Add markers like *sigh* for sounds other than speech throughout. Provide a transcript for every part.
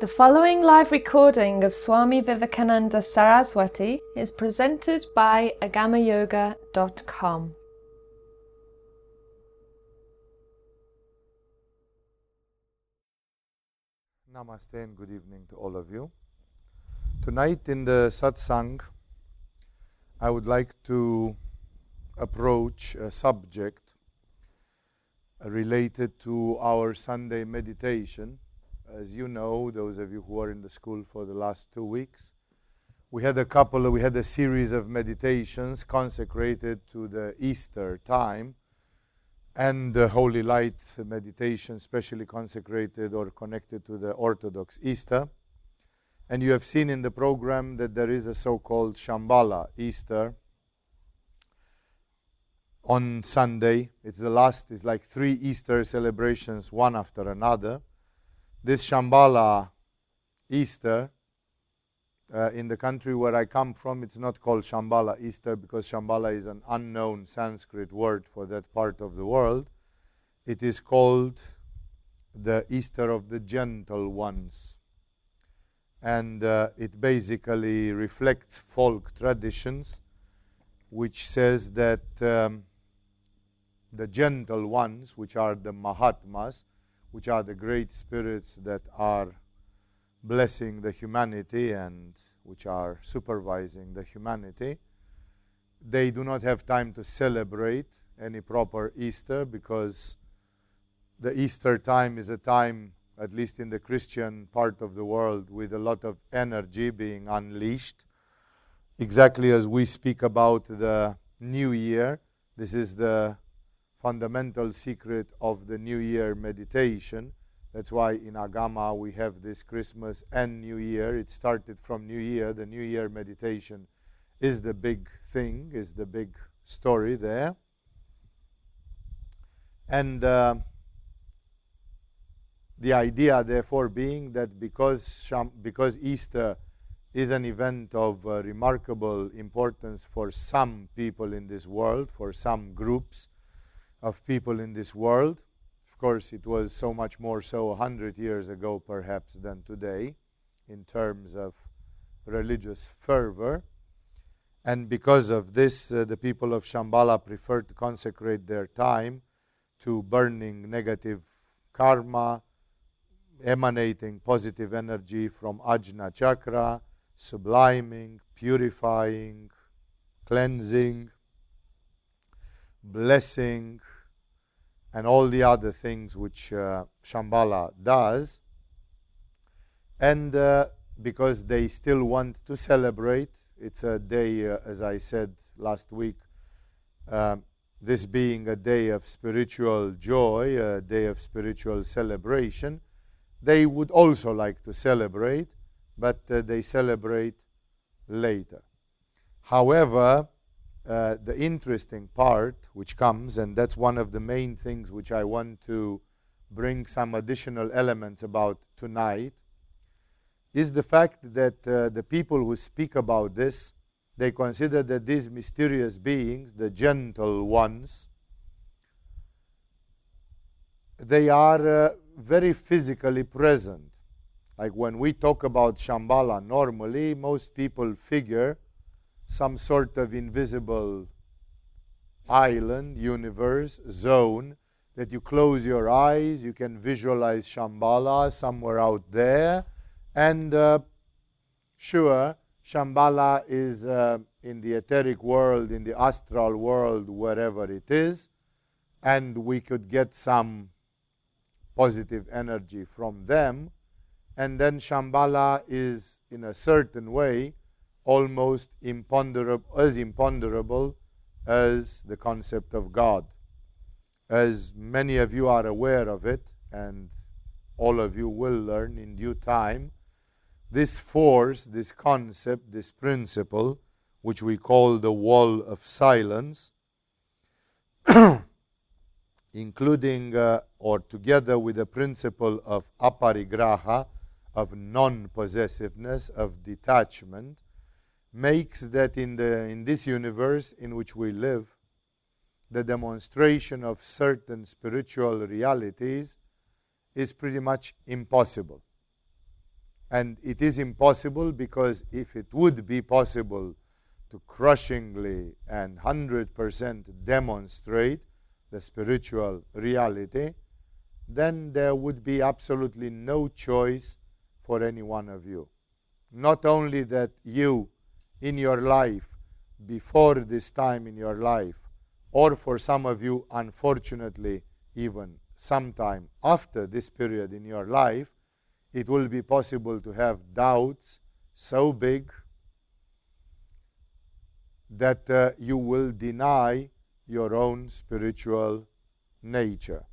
The following live recording of Swami Vivekananda Saraswati is presented by agamayoga.com. Namaste and good evening to all of you. Tonight in the satsang, I would like to approach a subject related to our Sunday meditation. As you know, those of you who are in the school for the last two weeks, we had a couple, we had a series of meditations consecrated to the Easter time and the Holy Light meditation, specially consecrated or connected to the Orthodox Easter. And you have seen in the program that there is a so called Shambhala Easter on Sunday. It's the last, it's like three Easter celebrations, one after another. This Shambhala Easter, uh, in the country where I come from, it's not called Shambhala Easter because Shambhala is an unknown Sanskrit word for that part of the world. It is called the Easter of the Gentle Ones. And uh, it basically reflects folk traditions, which says that um, the gentle ones, which are the Mahatmas, which are the great spirits that are blessing the humanity and which are supervising the humanity, they do not have time to celebrate any proper Easter because the Easter time is a time, at least in the Christian part of the world, with a lot of energy being unleashed. Exactly as we speak about the New Year, this is the fundamental secret of the New Year meditation. That's why in Agama we have this Christmas and New Year. It started from New Year. The New Year meditation is the big thing, is the big story there. And uh, the idea, therefore, being that because, Sham, because Easter is an event of uh, remarkable importance for some people in this world, for some groups of people in this world, of course, it was so much more so 100 years ago, perhaps, than today, in terms of religious fervor. And because of this, uh, the people of Shambhala preferred to consecrate their time to burning negative karma, emanating positive energy from Ajna chakra, subliming, purifying, cleansing, blessing, and all the other things which uh, Shambhala does. And uh, because they still want to celebrate, it's a day, uh, as I said last week, um, this being a day of spiritual joy, a day of spiritual celebration, they would also like to celebrate, but uh, they celebrate later. However, uh, the interesting part which comes, and that's one of the main things which I want to bring some additional elements about tonight, is the fact that uh, the people who speak about this, they consider that these mysterious beings, the gentle ones, they are uh, very physically present. Like when we talk about Shambhala, normally most people figure some sort of invisible island, universe, zone that you close your eyes, you can visualize Shambhala somewhere out there, and uh, sure, Shambhala is uh, in the etheric world, in the astral world, wherever it is, and we could get some positive energy from them. And then Shambhala is, in a certain way, almost imponderable, as imponderable as the concept of God. As many of you are aware of it, and all of you will learn in due time, this force, this concept, this principle, which we call the wall of silence, *clears throat* including uh, or together with the principle of aparigraha, of non possessiveness, of detachment, makes that in, the, in this universe in which we live, the demonstration of certain spiritual realities is pretty much impossible. And it is impossible because if it would be possible to crushingly and 100% demonstrate the spiritual reality, then there would be absolutely no choice for any one of you. Not only that you, in your life, before this time in your life, or for some of you, unfortunately, even sometime after this period in your life, it will be possible to have doubts so big that uh, you will deny your own spiritual nature.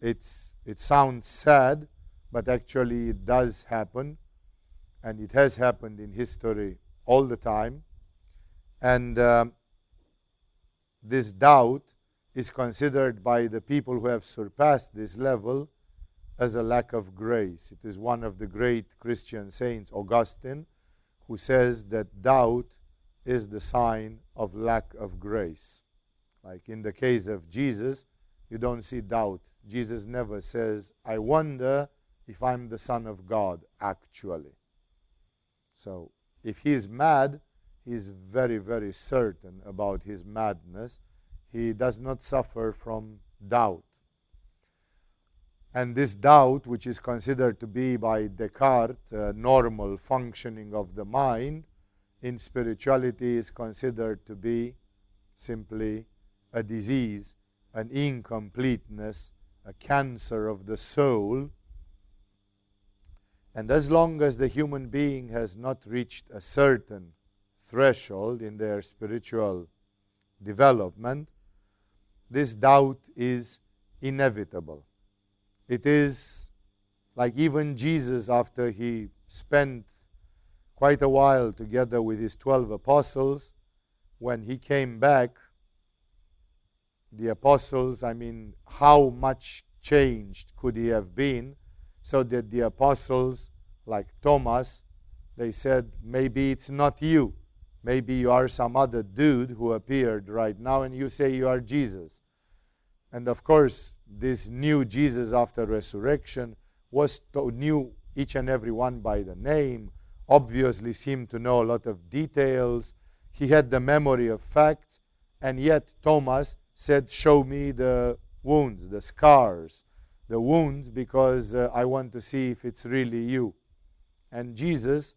It's, it sounds sad, but actually it does happen, and it has happened in history all the time. And um, this doubt is considered by the people who have surpassed this level as a lack of grace. It is one of the great Christian saints, Augustine, who says that doubt is the sign of lack of grace. Like in the case of Jesus, you don't see doubt. Jesus never says, I wonder if I'm the Son of God, actually. So if he is mad, he is very, very certain about his madness. He does not suffer from doubt. And this doubt, which is considered to be by Descartes a normal functioning of the mind, in spirituality is considered to be simply a disease, an incompleteness, a cancer of the soul. And as long as the human being has not reached a certain threshold in their spiritual development, this doubt is inevitable. It is like even Jesus, after he spent quite a while together with his 12 apostles, when he came back, the apostles, I mean, how much changed could he have been? So that the apostles, like Thomas, they said, maybe it's not you. Maybe you are some other dude who appeared right now and you say you are Jesus. And of course, this new Jesus after resurrection was to, knew each and every one by the name, obviously seemed to know a lot of details. He had the memory of facts, and yet Thomas said, Show me the wounds, the scars, the wounds, because uh, I want to see if it's really you. And Jesus,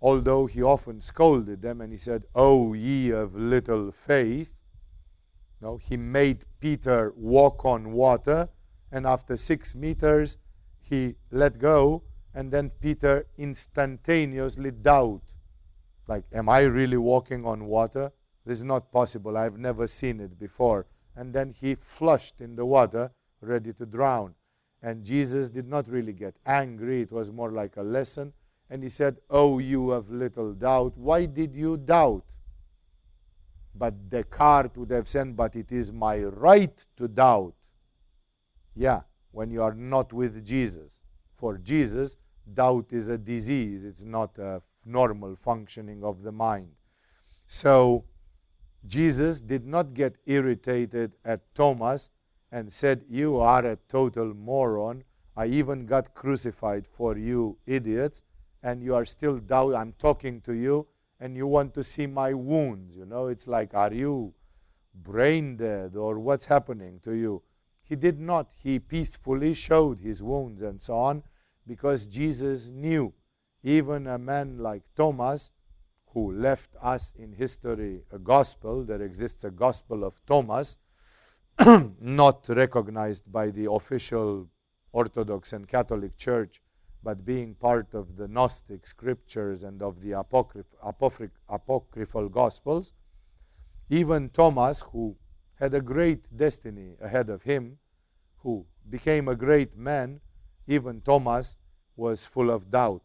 although he often scolded them and he said, Oh, ye of little faith, no, he made Peter walk on water, and after six meters, he let go, and then Peter instantaneously doubt, like, am I really walking on water? This is not possible. I've never seen it before and then he flushed in the water, ready to drown. And Jesus did not really get angry, it was more like a lesson. And he said, Oh, you of little doubt, why did you doubt? But Descartes would have said, But it is my right to doubt. Yeah, when you are not with Jesus. For Jesus, doubt is a disease, it's not a normal functioning of the mind. So, Jesus did not get irritated at Thomas and said, You are a total moron. I even got crucified for you idiots, and you are still doubt. I'm talking to you, and you want to see my wounds. You know, it's like, Are you brain dead or what's happening to you? He did not. He peacefully showed his wounds and so on because Jesus knew even a man like Thomas who left us in history a gospel. There exists a gospel of Thomas, *clears throat* not recognized by the official Orthodox and Catholic Church, but being part of the Gnostic scriptures and of the apocryph- apocryph- apocryphal gospels. Even Thomas, who had a great destiny ahead of him, who became a great man, even Thomas was full of doubt.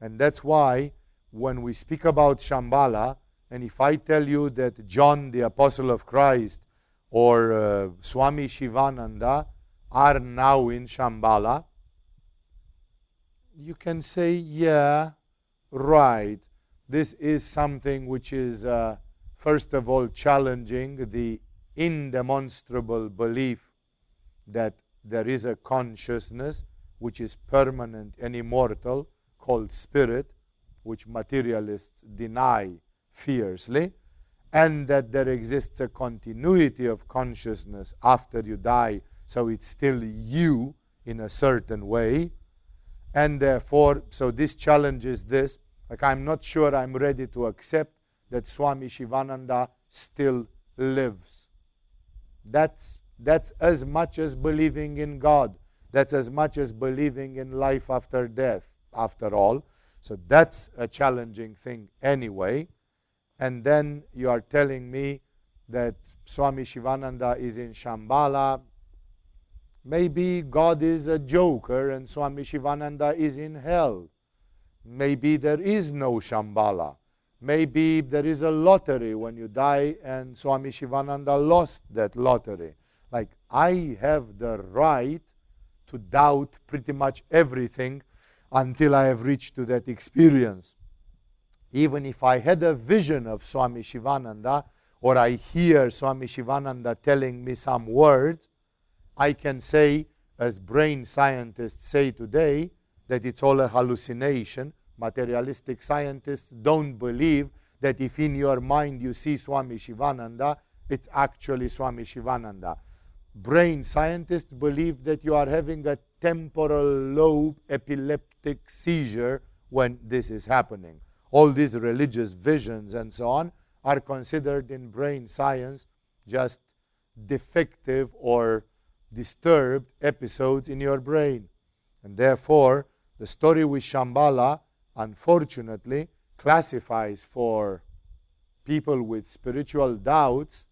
And that's why when we speak about Shambhala, and if I tell you that John, the Apostle of Christ, or uh, Swami Shivananda are now in Shambhala, you can say, yeah, right. This is something which is, uh, first of all, challenging the indemonstrable belief that there is a consciousness which is permanent and immortal called spirit, which materialists deny fiercely, and that there exists a continuity of consciousness after you die, so it's still you in a certain way. And therefore, so this challenges this. Like, I'm not sure I'm ready to accept that Swami Shivananda still lives. That's, that's as much as believing in God. That's as much as believing in life after death, after all. So that's a challenging thing anyway. And then you are telling me that Swami Shivananda is in Shambhala. Maybe God is a joker and Swami Shivananda is in hell. Maybe there is no Shambhala. Maybe there is a lottery when you die and Swami Shivananda lost that lottery. Like, I have the right to doubt pretty much everything until I have reached to that experience. Even if I had a vision of Swami Shivananda, or I hear Swami Shivananda telling me some words, I can say, as brain scientists say today, that it's all a hallucination materialistic scientists don't believe that if in your mind you see Swami Shivananda, it's actually Swami Shivananda. Brain scientists believe that you are having a temporal lobe epileptic seizure when this is happening. All these religious visions and so on are considered in brain science just defective or disturbed episodes in your brain. And therefore, the story with Shambhala unfortunately, classifies for people with spiritual doubts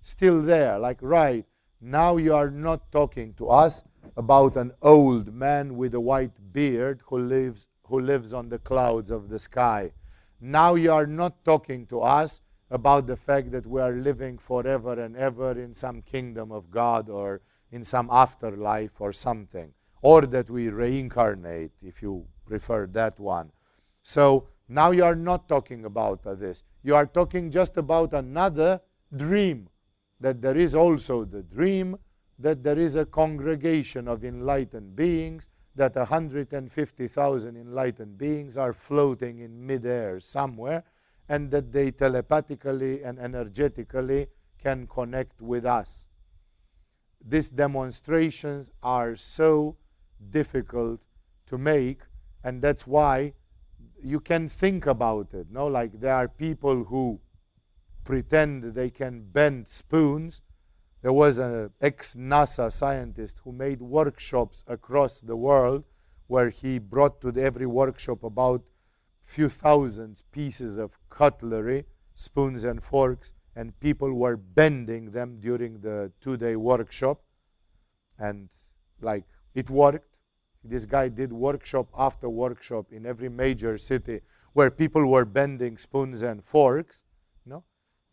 still there. Like, right, now you are not talking to us about an old man with a white beard who lives, who lives on the clouds of the sky. Now you are not talking to us about the fact that we are living forever and ever in some kingdom of God or in some afterlife or something, or that we reincarnate, if you prefer that one. So now you are not talking about this. You are talking just about another dream. That there is also the dream that there is a congregation of enlightened beings, that 150,000 enlightened beings are floating in midair somewhere, and that they telepathically and energetically can connect with us. These demonstrations are so difficult to make and that's why you can think about it. No, like there are people who pretend they can bend spoons. There was an ex-NASA scientist who made workshops across the world where he brought to every workshop about few thousands pieces of cutlery, spoons and forks, and people were bending them during the two-day workshop. And like it worked. This guy did workshop after workshop in every major city where people were bending spoons and forks.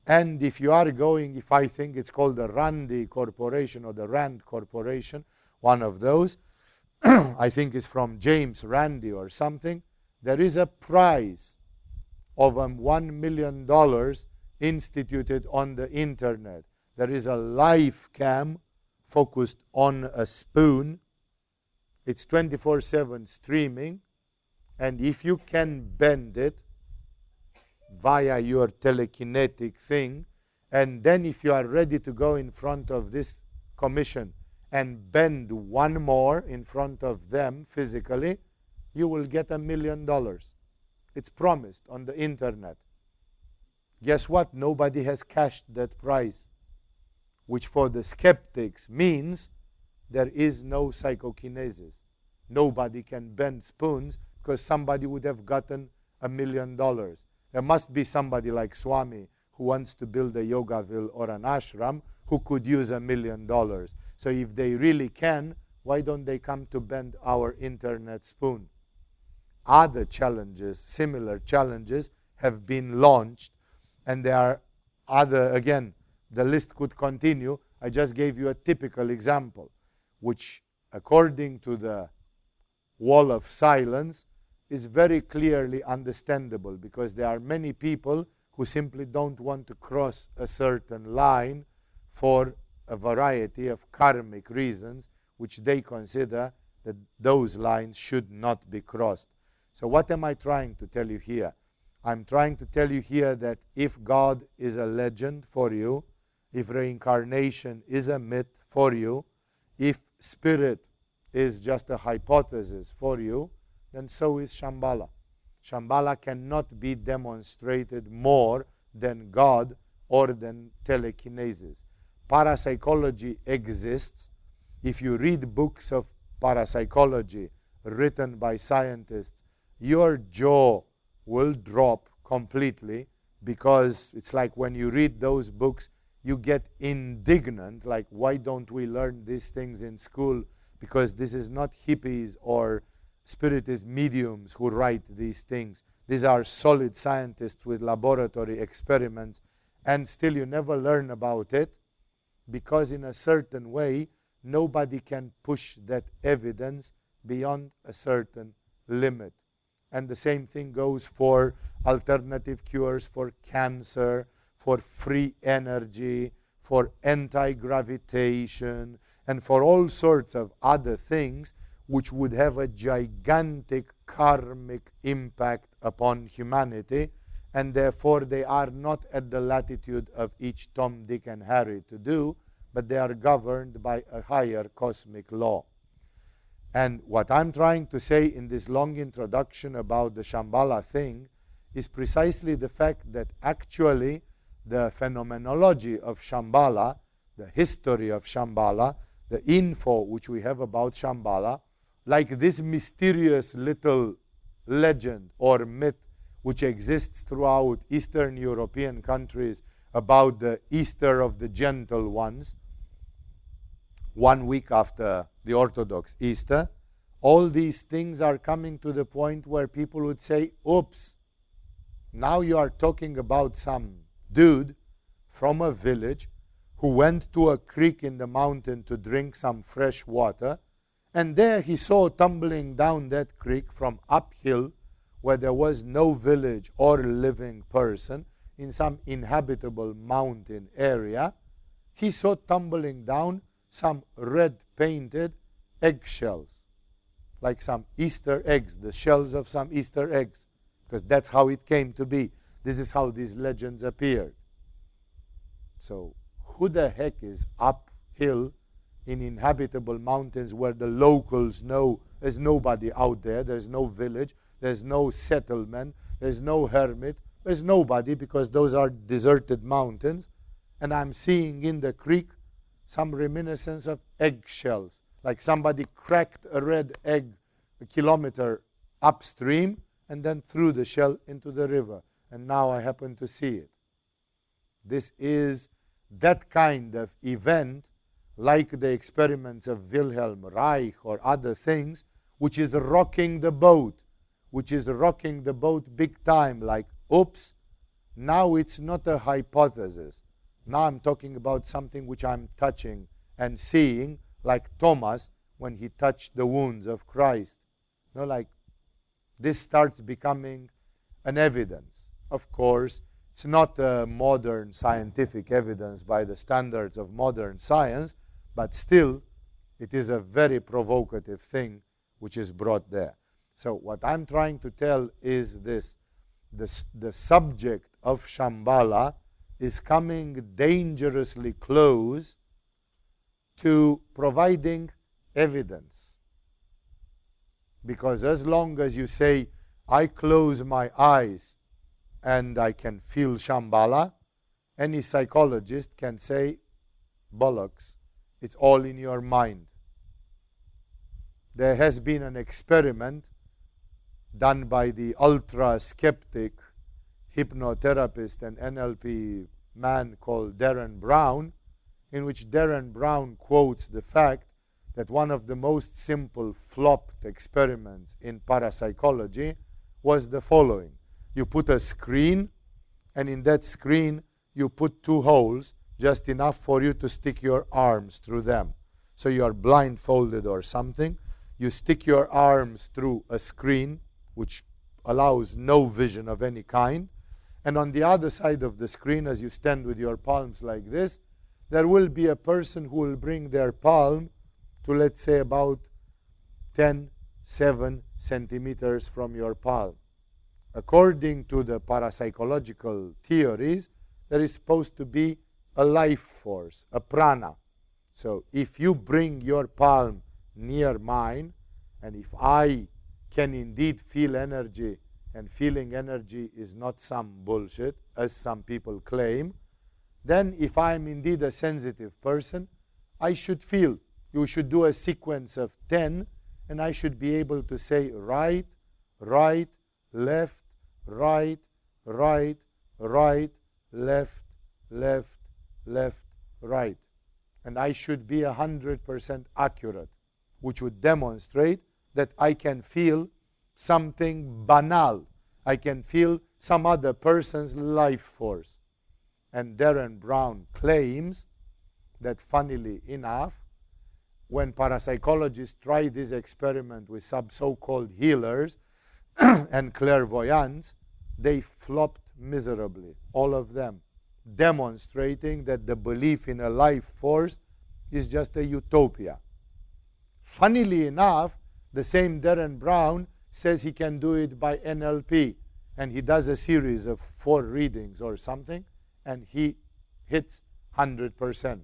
And if you are going, if I think it's called the Randy Corporation or the Rand Corporation, one of those, *clears throat* I think is from James Randi or something, there is a prize of um, $1 million instituted on the internet. There is a live cam focused on a spoon it's 24 7 streaming. And if you can bend it via your telekinetic thing, and then if you are ready to go in front of this commission and bend one more in front of them physically, you will get a million dollars. It's promised on the internet. Guess what? Nobody has cashed that price, which for the skeptics means there is no psychokinesis. Nobody can bend spoons because somebody would have gotten a million dollars. There must be somebody like Swami who wants to build a yogaville or an ashram who could use a million dollars. So if they really can, why don't they come to bend our internet spoon? Other challenges, similar challenges, have been launched, and there are other, again, the list could continue. I just gave you a typical example which according to the wall of silence is very clearly understandable because there are many people who simply don't want to cross a certain line for a variety of karmic reasons which they consider that those lines should not be crossed. So, what am I trying to tell you here? I'm trying to tell you here that if God is a legend for you, if reincarnation is a myth for you, if spirit is just a hypothesis for you, then so is Shambhala. Shambhala cannot be demonstrated more than God or than telekinesis. Parapsychology exists. If you read books of parapsychology written by scientists, your jaw will drop completely because it's like when you read those books, you get indignant, like, why don't we learn these things in school? Because this is not hippies or spiritist mediums who write these things. These are solid scientists with laboratory experiments, and still you never learn about it because, in a certain way, nobody can push that evidence beyond a certain limit. And the same thing goes for alternative cures for cancer, for free energy, for anti gravitation, and for all sorts of other things which would have a gigantic karmic impact upon humanity, and therefore they are not at the latitude of each Tom, Dick, and Harry to do, but they are governed by a higher cosmic law. And what I'm trying to say in this long introduction about the Shambhala thing is precisely the fact that actually the phenomenology of Shambhala, the history of Shambhala, the info which we have about Shambhala, like this mysterious little legend or myth which exists throughout Eastern European countries about the Easter of the gentle ones, one week after the Orthodox Easter, all these things are coming to the point where people would say, oops, now you are talking about some dude from a village who went to a creek in the mountain to drink some fresh water and there he saw tumbling down that creek from uphill, where there was no village or living person, in some inhabitable mountain area, he saw tumbling down some red painted eggshells, like some Easter eggs, the shells of some Easter eggs, because that's how it came to be. This is how these legends appeared. So, who the heck is uphill in inhabitable mountains where the locals know there's nobody out there, there's no village, there's no settlement, there's no hermit, there's nobody because those are deserted mountains. And I'm seeing in the creek some reminiscence of eggshells, like somebody cracked a red egg a kilometer upstream and then threw the shell into the river. And now I happen to see it. This is that kind of event like the experiments of Wilhelm Reich or other things, which is rocking the boat, which is rocking the boat big time, like, oops, now it's not a hypothesis. Now I'm talking about something which I'm touching and seeing, like Thomas when he touched the wounds of Christ. You know, like this starts becoming an evidence. Of course, it's not a modern scientific evidence by the standards of modern science, but still, it is a very provocative thing which is brought there. So, what I'm trying to tell is this the, the subject of Shambhala is coming dangerously close to providing evidence. Because as long as you say, I close my eyes and I can feel Shambhala, any psychologist can say, bollocks, it's all in your mind. There has been an experiment done by the ultra skeptic hypnotherapist and NLP man called Derren Brown, in which Derren Brown quotes the fact that one of the most simple flopped experiments in parapsychology was the following you put a screen, and in that screen, you put two holes just enough for you to stick your arms through them. So you are blindfolded or something. You stick your arms through a screen which allows no vision of any kind. And on the other side of the screen, as you stand with your palms like this, there will be a person who will bring their palm to, let's say, about 10, 7, centimeters from your palm. According to the parapsychological theories, there is supposed to be a life force, a prana. So if you bring your palm near mine, and if I can indeed feel energy, and feeling energy is not some bullshit, as some people claim, then if I'm indeed a sensitive person, I should feel. You should do a sequence of 10, and I should be able to say right, right, left, right, right, right, left, left, left, right. And I should be 100% accurate, which would demonstrate that I can feel something banal. I can feel some other person's life force. And Derren Brown claims that, funnily enough, when parapsychologists tried this experiment with some so called healers *clears throat* and clairvoyants, they flopped miserably, all of them, demonstrating that the belief in a life force is just a utopia. Funnily enough, the same Derren Brown says he can do it by NLP, and he does a series of four readings or something, and he hits 100%.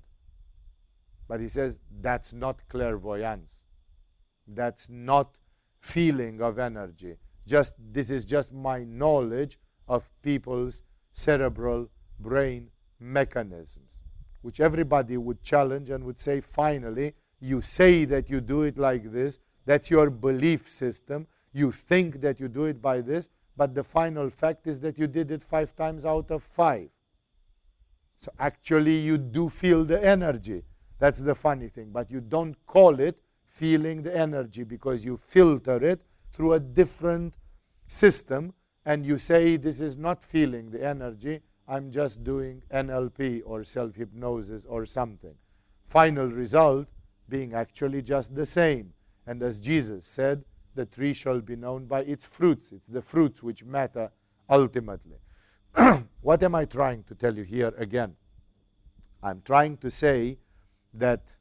But he says that's not clairvoyance. That's not feeling of energy. Just this is just my knowledge of people's cerebral brain mechanisms, which everybody would challenge and would say, finally, you say that you do it like this, that's your belief system. You think that you do it by this, but the final fact is that you did it five times out of five. So actually, you do feel the energy. That's the funny thing. But you don't call it feeling the energy because you filter it through a different system and you say, This is not feeling the energy. I'm just doing NLP or self hypnosis or something. Final result being actually just the same. And as Jesus said, the tree shall be known by its fruits. It's the fruits which matter ultimately. *clears throat* what am I trying to tell you here again? I'm trying to say that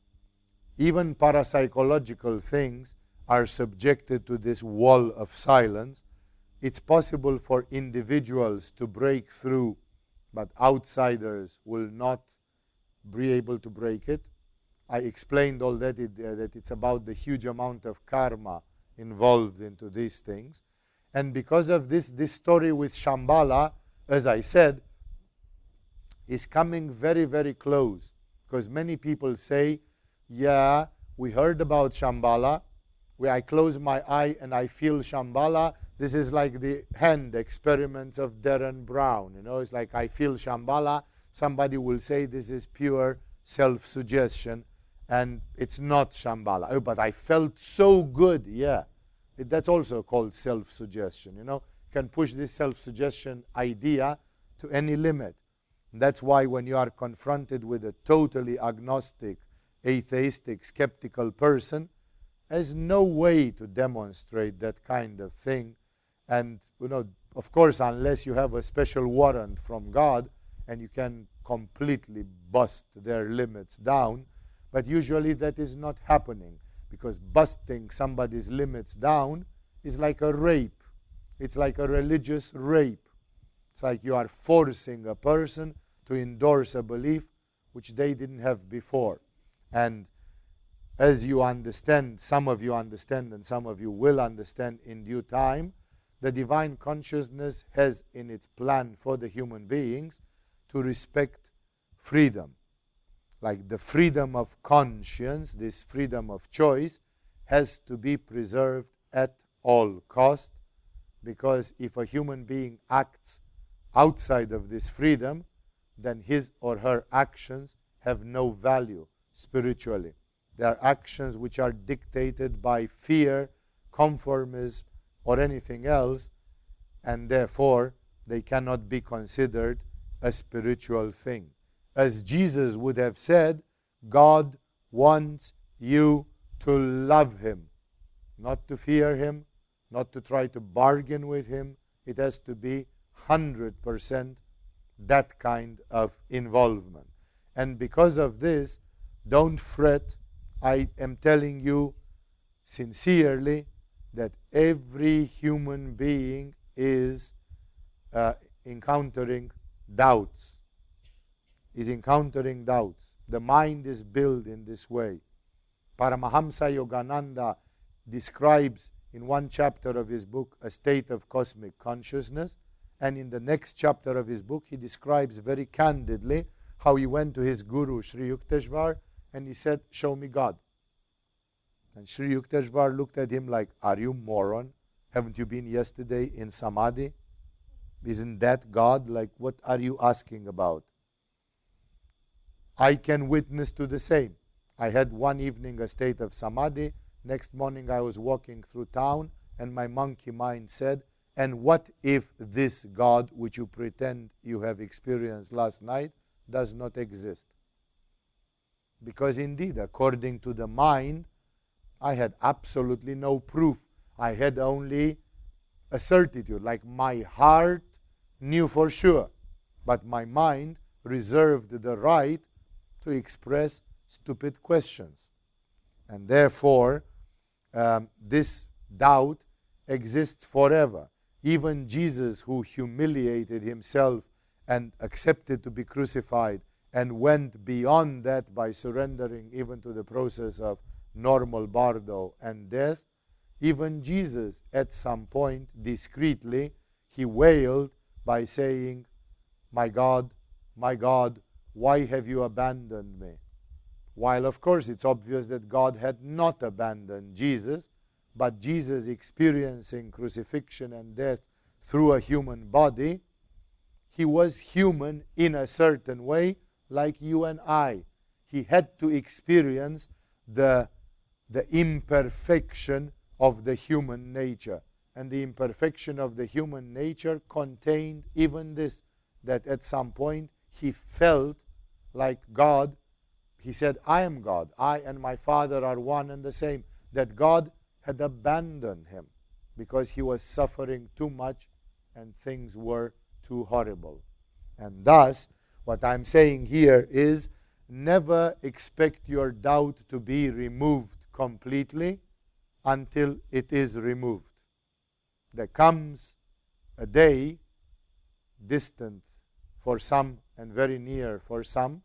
even parapsychological things are subjected to this wall of silence. It's possible for individuals to break through but outsiders will not be able to break it. I explained already uh, that it's about the huge amount of karma involved into these things. And because of this, this story with Shambhala, as I said, is coming very, very close. Because many people say, yeah, we heard about Shambhala, where I close my eye and I feel Shambhala, this is like the hand experiments of Derren Brown. You know, it's like I feel Shambhala. Somebody will say this is pure self suggestion, and it's not Shambhala. Oh, but I felt so good. Yeah. It, that's also called self suggestion. You know, you can push this self suggestion idea to any limit. That's why when you are confronted with a totally agnostic, atheistic, skeptical person, there's no way to demonstrate that kind of thing and, you know, of course, unless you have a special warrant from God and you can completely bust their limits down, but usually that is not happening because busting somebody's limits down is like a rape. It's like a religious rape. It's like you are forcing a person to endorse a belief which they didn't have before. And as you understand, some of you understand and some of you will understand in due time, the divine consciousness has in its plan for the human beings to respect freedom. Like the freedom of conscience, this freedom of choice, has to be preserved at all cost because if a human being acts outside of this freedom, then his or her actions have no value spiritually. They are actions which are dictated by fear, conformism, or anything else, and therefore they cannot be considered a spiritual thing. As Jesus would have said, God wants you to love Him, not to fear Him, not to try to bargain with Him. It has to be 100% that kind of involvement. And because of this, don't fret. I am telling you sincerely that every human being is uh, encountering doubts. Is encountering doubts. The mind is built in this way. Paramahamsa Yogananda describes in one chapter of his book a state of cosmic consciousness, and in the next chapter of his book, he describes very candidly how he went to his guru, Sri Yukteswar, and he said, Show me God. And Sri Yukteswar looked at him like, Are you moron? Haven't you been yesterday in Samadhi? Isn't that God? Like, what are you asking about? I can witness to the same. I had one evening a state of Samadhi. Next morning I was walking through town, and my monkey mind said, And what if this God, which you pretend you have experienced last night, does not exist? Because indeed, according to the mind, I had absolutely no proof. I had only a certitude, like my heart knew for sure, but my mind reserved the right to express stupid questions. And therefore, um, this doubt exists forever. Even Jesus, who humiliated himself and accepted to be crucified and went beyond that by surrendering even to the process of normal bardo and death, even Jesus at some point discreetly he wailed by saying, My God, my God, why have you abandoned me? While, of course, it's obvious that God had not abandoned Jesus, but Jesus experiencing crucifixion and death through a human body, he was human in a certain way, like you and I. He had to experience the, the imperfection of the human nature. And the imperfection of the human nature contained even this that at some point he felt like God. He said, I am God. I and my Father are one and the same. That God had abandoned him because he was suffering too much and things were too horrible. And thus, what I'm saying here is never expect your doubt to be removed completely until it is removed. There comes a day, distant for some and very near for some,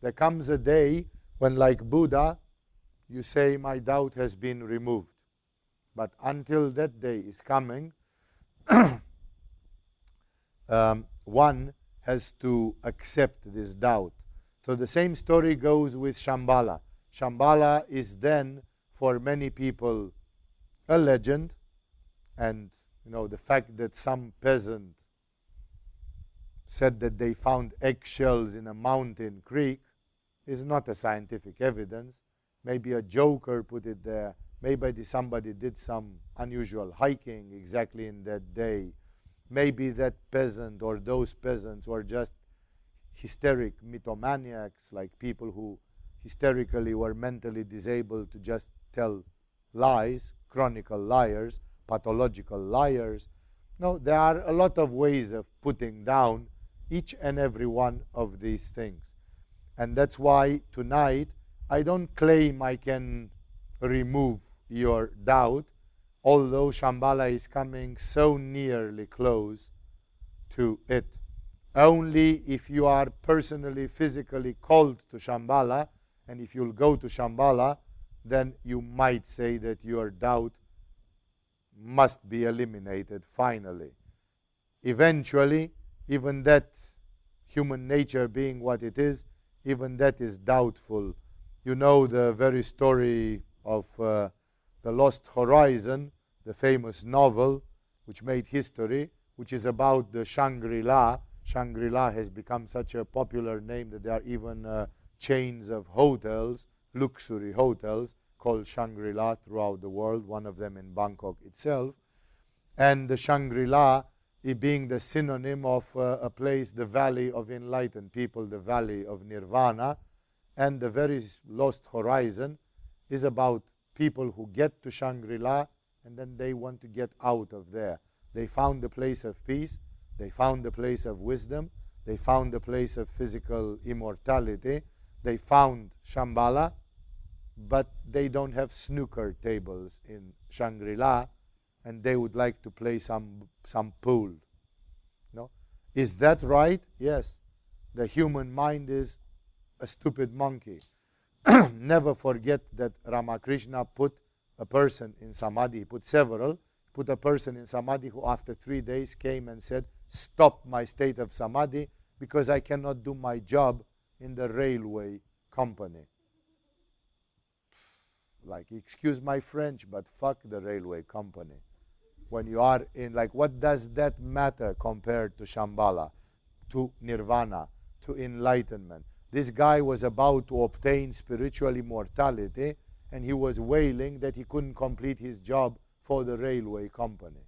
there comes a day when, like Buddha, you say, My doubt has been removed. But until that day is coming, *clears throat* um, one has to accept this doubt. So the same story goes with Shambhala. Shambhala is then, for many people, a legend, and you know the fact that some peasant said that they found eggshells in a mountain creek is not a scientific evidence. Maybe a joker put it there. Maybe somebody did some unusual hiking exactly in that day. Maybe that peasant or those peasants were just hysteric mythomaniacs, like people who hysterically were mentally disabled to just tell lies, chronicle liars, pathological liars. No, there are a lot of ways of putting down each and every one of these things. And that's why tonight I don't claim I can remove your doubt, although Shambhala is coming so nearly close to it. Only if you are personally, physically called to Shambhala, and if you'll go to Shambhala, then you might say that your doubt must be eliminated finally. Eventually, even that human nature being what it is, even that is doubtful. You know the very story of uh, The Lost Horizon, the famous novel which made history, which is about the Shangri La. Shangri La has become such a popular name that there are even uh, chains of hotels, luxury hotels, called Shangri La throughout the world, one of them in Bangkok itself. And the Shangri La being the synonym of uh, a place, the valley of enlightened people, the valley of nirvana, and the very lost horizon is about people who get to Shangri La and then they want to get out of there. They found the place of peace, they found the place of wisdom, they found the place of physical immortality, they found Shambhala, but they don't have snooker tables in Shangri La and they would like to play some some pool. No? Is that right? Yes. The human mind is a stupid monkey. *clears throat* Never forget that Ramakrishna put a person in samadhi, he put several, put a person in samadhi who after three days came and said, Stop my state of samadhi because I cannot do my job in the railway company. Like, excuse my French, but fuck the railway company. When you are in, like, what does that matter compared to Shambhala, to nirvana, to enlightenment? This guy was about to obtain spiritual immortality and he was wailing that he couldn't complete his job for the railway company.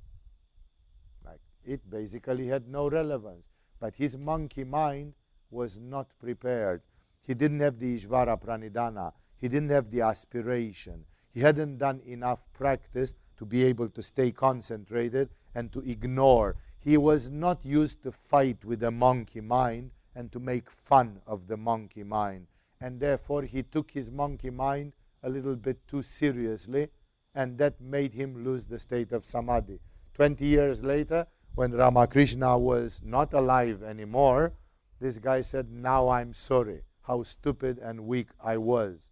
Like it basically had no relevance. But his monkey mind was not prepared. He didn't have the Ishvara Pranidhana. He didn't have the aspiration. He hadn't done enough practice to be able to stay concentrated and to ignore. He was not used to fight with the monkey mind and to make fun of the monkey mind. And therefore, he took his monkey mind a little bit too seriously, and that made him lose the state of samadhi. 20 years later, when Ramakrishna was not alive anymore, this guy said, Now I'm sorry how stupid and weak I was.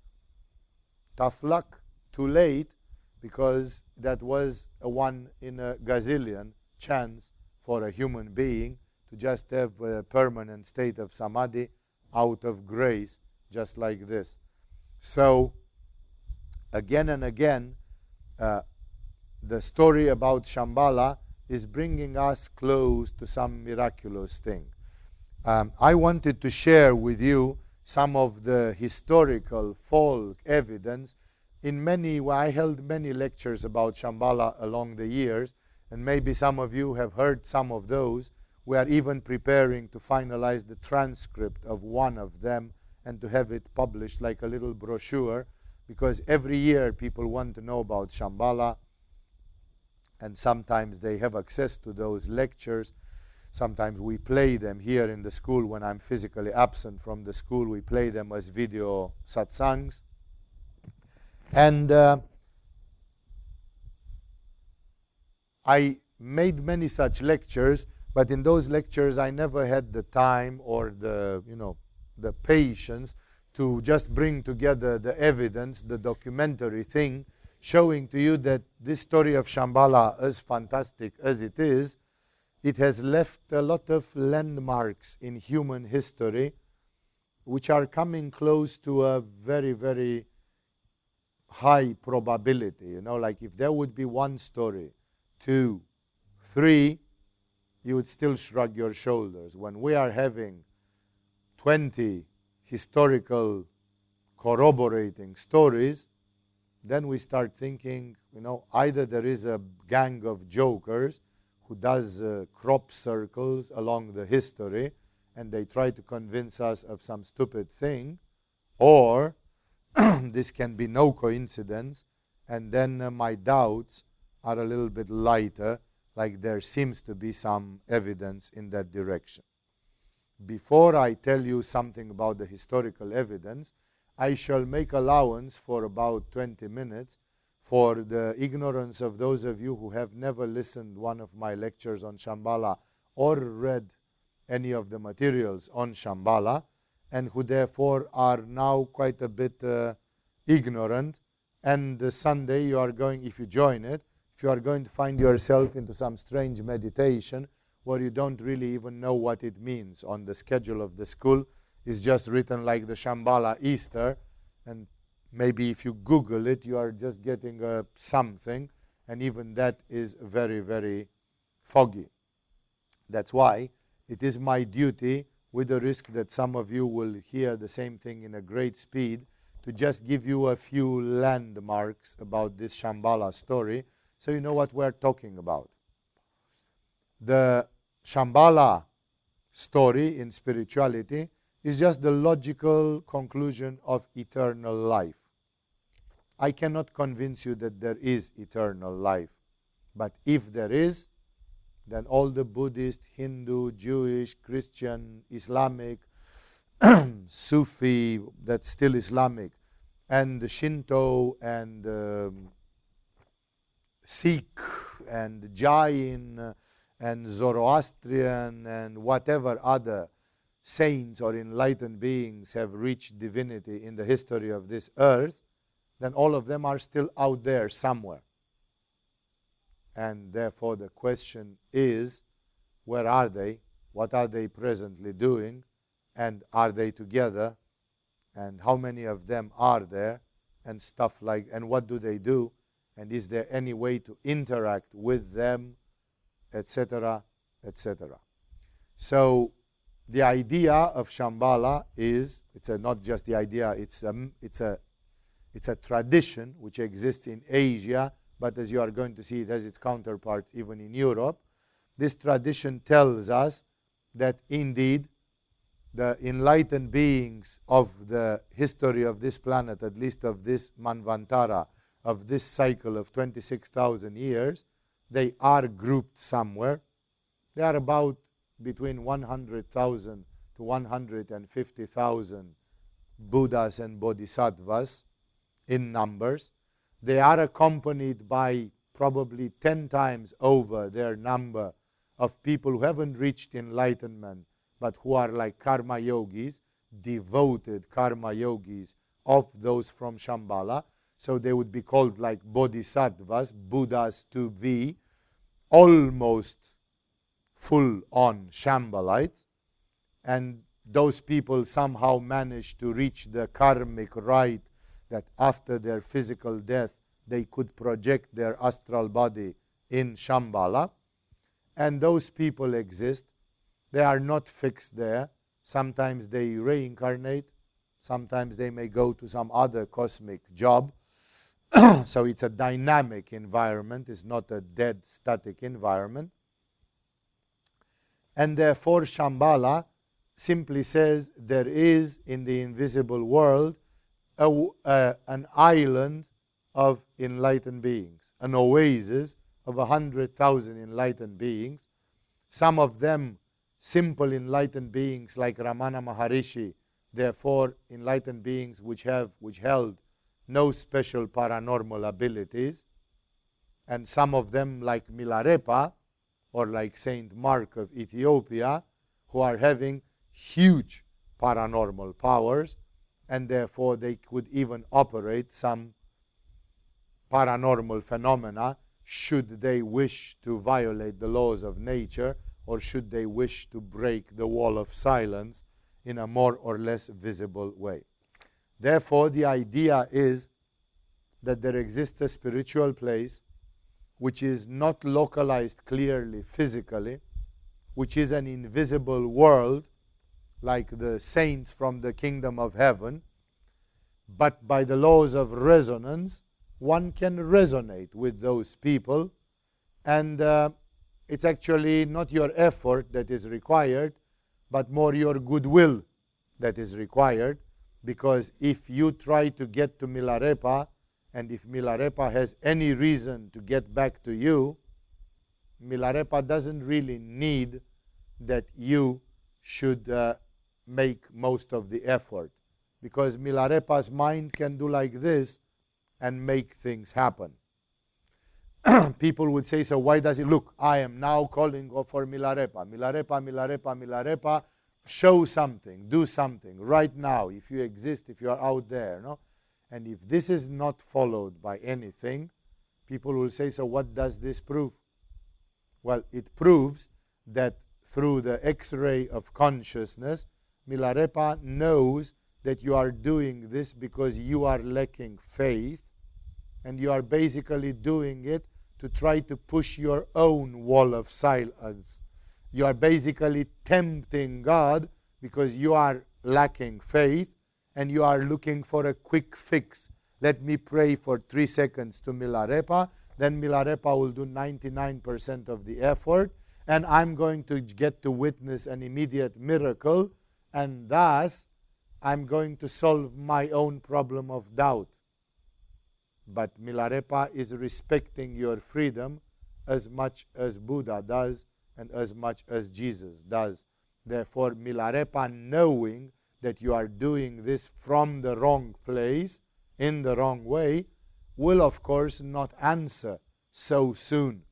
Tough luck. Too late, because that was a one in a gazillion chance for a human being to just have a permanent state of samadhi out of grace, just like this. So, again and again, uh, the story about Shambhala is bringing us close to some miraculous thing. Um, I wanted to share with you some of the historical folk evidence. In many, I held many lectures about Shambhala along the years, and maybe some of you have heard some of those. We are even preparing to finalize the transcript of one of them and to have it published like a little brochure because every year people want to know about Shambhala and sometimes they have access to those lectures. Sometimes we play them here in the school when I'm physically absent from the school. We play them as video satsangs. And uh, I made many such lectures, but in those lectures I never had the time or the, you know, the patience to just bring together the evidence, the documentary thing, showing to you that this story of Shambhala, as fantastic as it is, it has left a lot of landmarks in human history which are coming close to a very, very high probability. You know, like if there would be one story, two, three, you would still shrug your shoulders. When we are having 20 historical corroborating stories, then we start thinking, you know, either there is a gang of jokers who does uh, crop circles along the history and they try to convince us of some stupid thing, or *clears throat* this can be no coincidence, and then uh, my doubts are a little bit lighter, like there seems to be some evidence in that direction. Before I tell you something about the historical evidence, I shall make allowance for about 20 minutes for the ignorance of those of you who have never listened one of my lectures on Shambhala or read any of the materials on Shambhala and who therefore are now quite a bit uh, ignorant. And the Sunday you are going if you join it if you are going to find yourself into some strange meditation where you don't really even know what it means on the schedule of the school. It's just written like the Shambhala Easter, and maybe if you Google it, you are just getting uh, something, and even that is very, very foggy. That's why it is my duty, with the risk that some of you will hear the same thing in a great speed, to just give you a few landmarks about this Shambhala story so you know what we're talking about. The Shambhala story in spirituality is just the logical conclusion of eternal life. I cannot convince you that there is eternal life. But if there is, then all the Buddhist, Hindu, Jewish, Christian, Islamic, *clears throat* Sufi, that's still Islamic, and the Shinto and um, Sikh and Jain and Zoroastrian and whatever other saints or enlightened beings have reached divinity in the history of this earth, then all of them are still out there somewhere. And therefore, the question is where are they? What are they presently doing? And are they together? And how many of them are there? And stuff like, and what do they do? And is there any way to interact with them, etc., etc.? So, the idea of Shambhala is it's a, not just the idea, it's a, it's, a, it's a tradition which exists in Asia, but as you are going to see, it has its counterparts even in Europe. This tradition tells us that indeed the enlightened beings of the history of this planet, at least of this Manvantara, of this cycle of 26,000 years, they are grouped somewhere. They are about between 100,000 to 150,000 Buddhas and Bodhisattvas in numbers. They are accompanied by probably 10 times over their number of people who haven't reached enlightenment but who are like karma yogis, devoted karma yogis of those from Shambhala. So they would be called like bodhisattvas, Buddhas to be, almost full on Shambhalites, and those people somehow managed to reach the karmic right that after their physical death they could project their astral body in Shambhala. And those people exist. They are not fixed there. Sometimes they reincarnate, sometimes they may go to some other cosmic job. *coughs* so it's a dynamic environment, it's not a dead, static environment. And therefore, Shambhala simply says there is in the invisible world a, an island of enlightened beings, an oasis of a hundred thousand enlightened beings. Some of them simple enlightened beings like Ramana Maharishi, therefore enlightened beings which have which held no special paranormal abilities, and some of them like Milarepa, or like Saint Mark of Ethiopia, who are having huge paranormal powers, and therefore they could even operate some paranormal phenomena should they wish to violate the laws of nature or should they wish to break the wall of silence in a more or less visible way. Therefore, the idea is that there exists a spiritual place which is not localized clearly physically, which is an invisible world, like the saints from the kingdom of heaven, but by the laws of resonance, one can resonate with those people, and uh, it's actually not your effort that is required, but more your goodwill that is required, because if you try to get to Milarepa, and if Milarepa has any reason to get back to you, Milarepa doesn't really need that you should uh, make most of the effort. Because Milarepa's mind can do like this and make things happen. *clears throat* People would say, so why does it look? I am now calling for Milarepa. Milarepa, Milarepa, Milarepa. Show something, do something right now if you exist, if you are out there. No? And if this is not followed by anything, people will say, so what does this prove? Well, it proves that through the x ray of consciousness, Milarepa knows that you are doing this because you are lacking faith, and you are basically doing it to try to push your own wall of silence. You are basically tempting God because you are lacking faith and you are looking for a quick fix. Let me pray for three seconds to Milarepa. Then Milarepa will do 99% of the effort. And I'm going to get to witness an immediate miracle. And thus, I'm going to solve my own problem of doubt. But Milarepa is respecting your freedom as much as Buddha does and as much as Jesus does. Therefore, Milarepa, knowing that you are doing this from the wrong place, in the wrong way, will of course not answer so soon.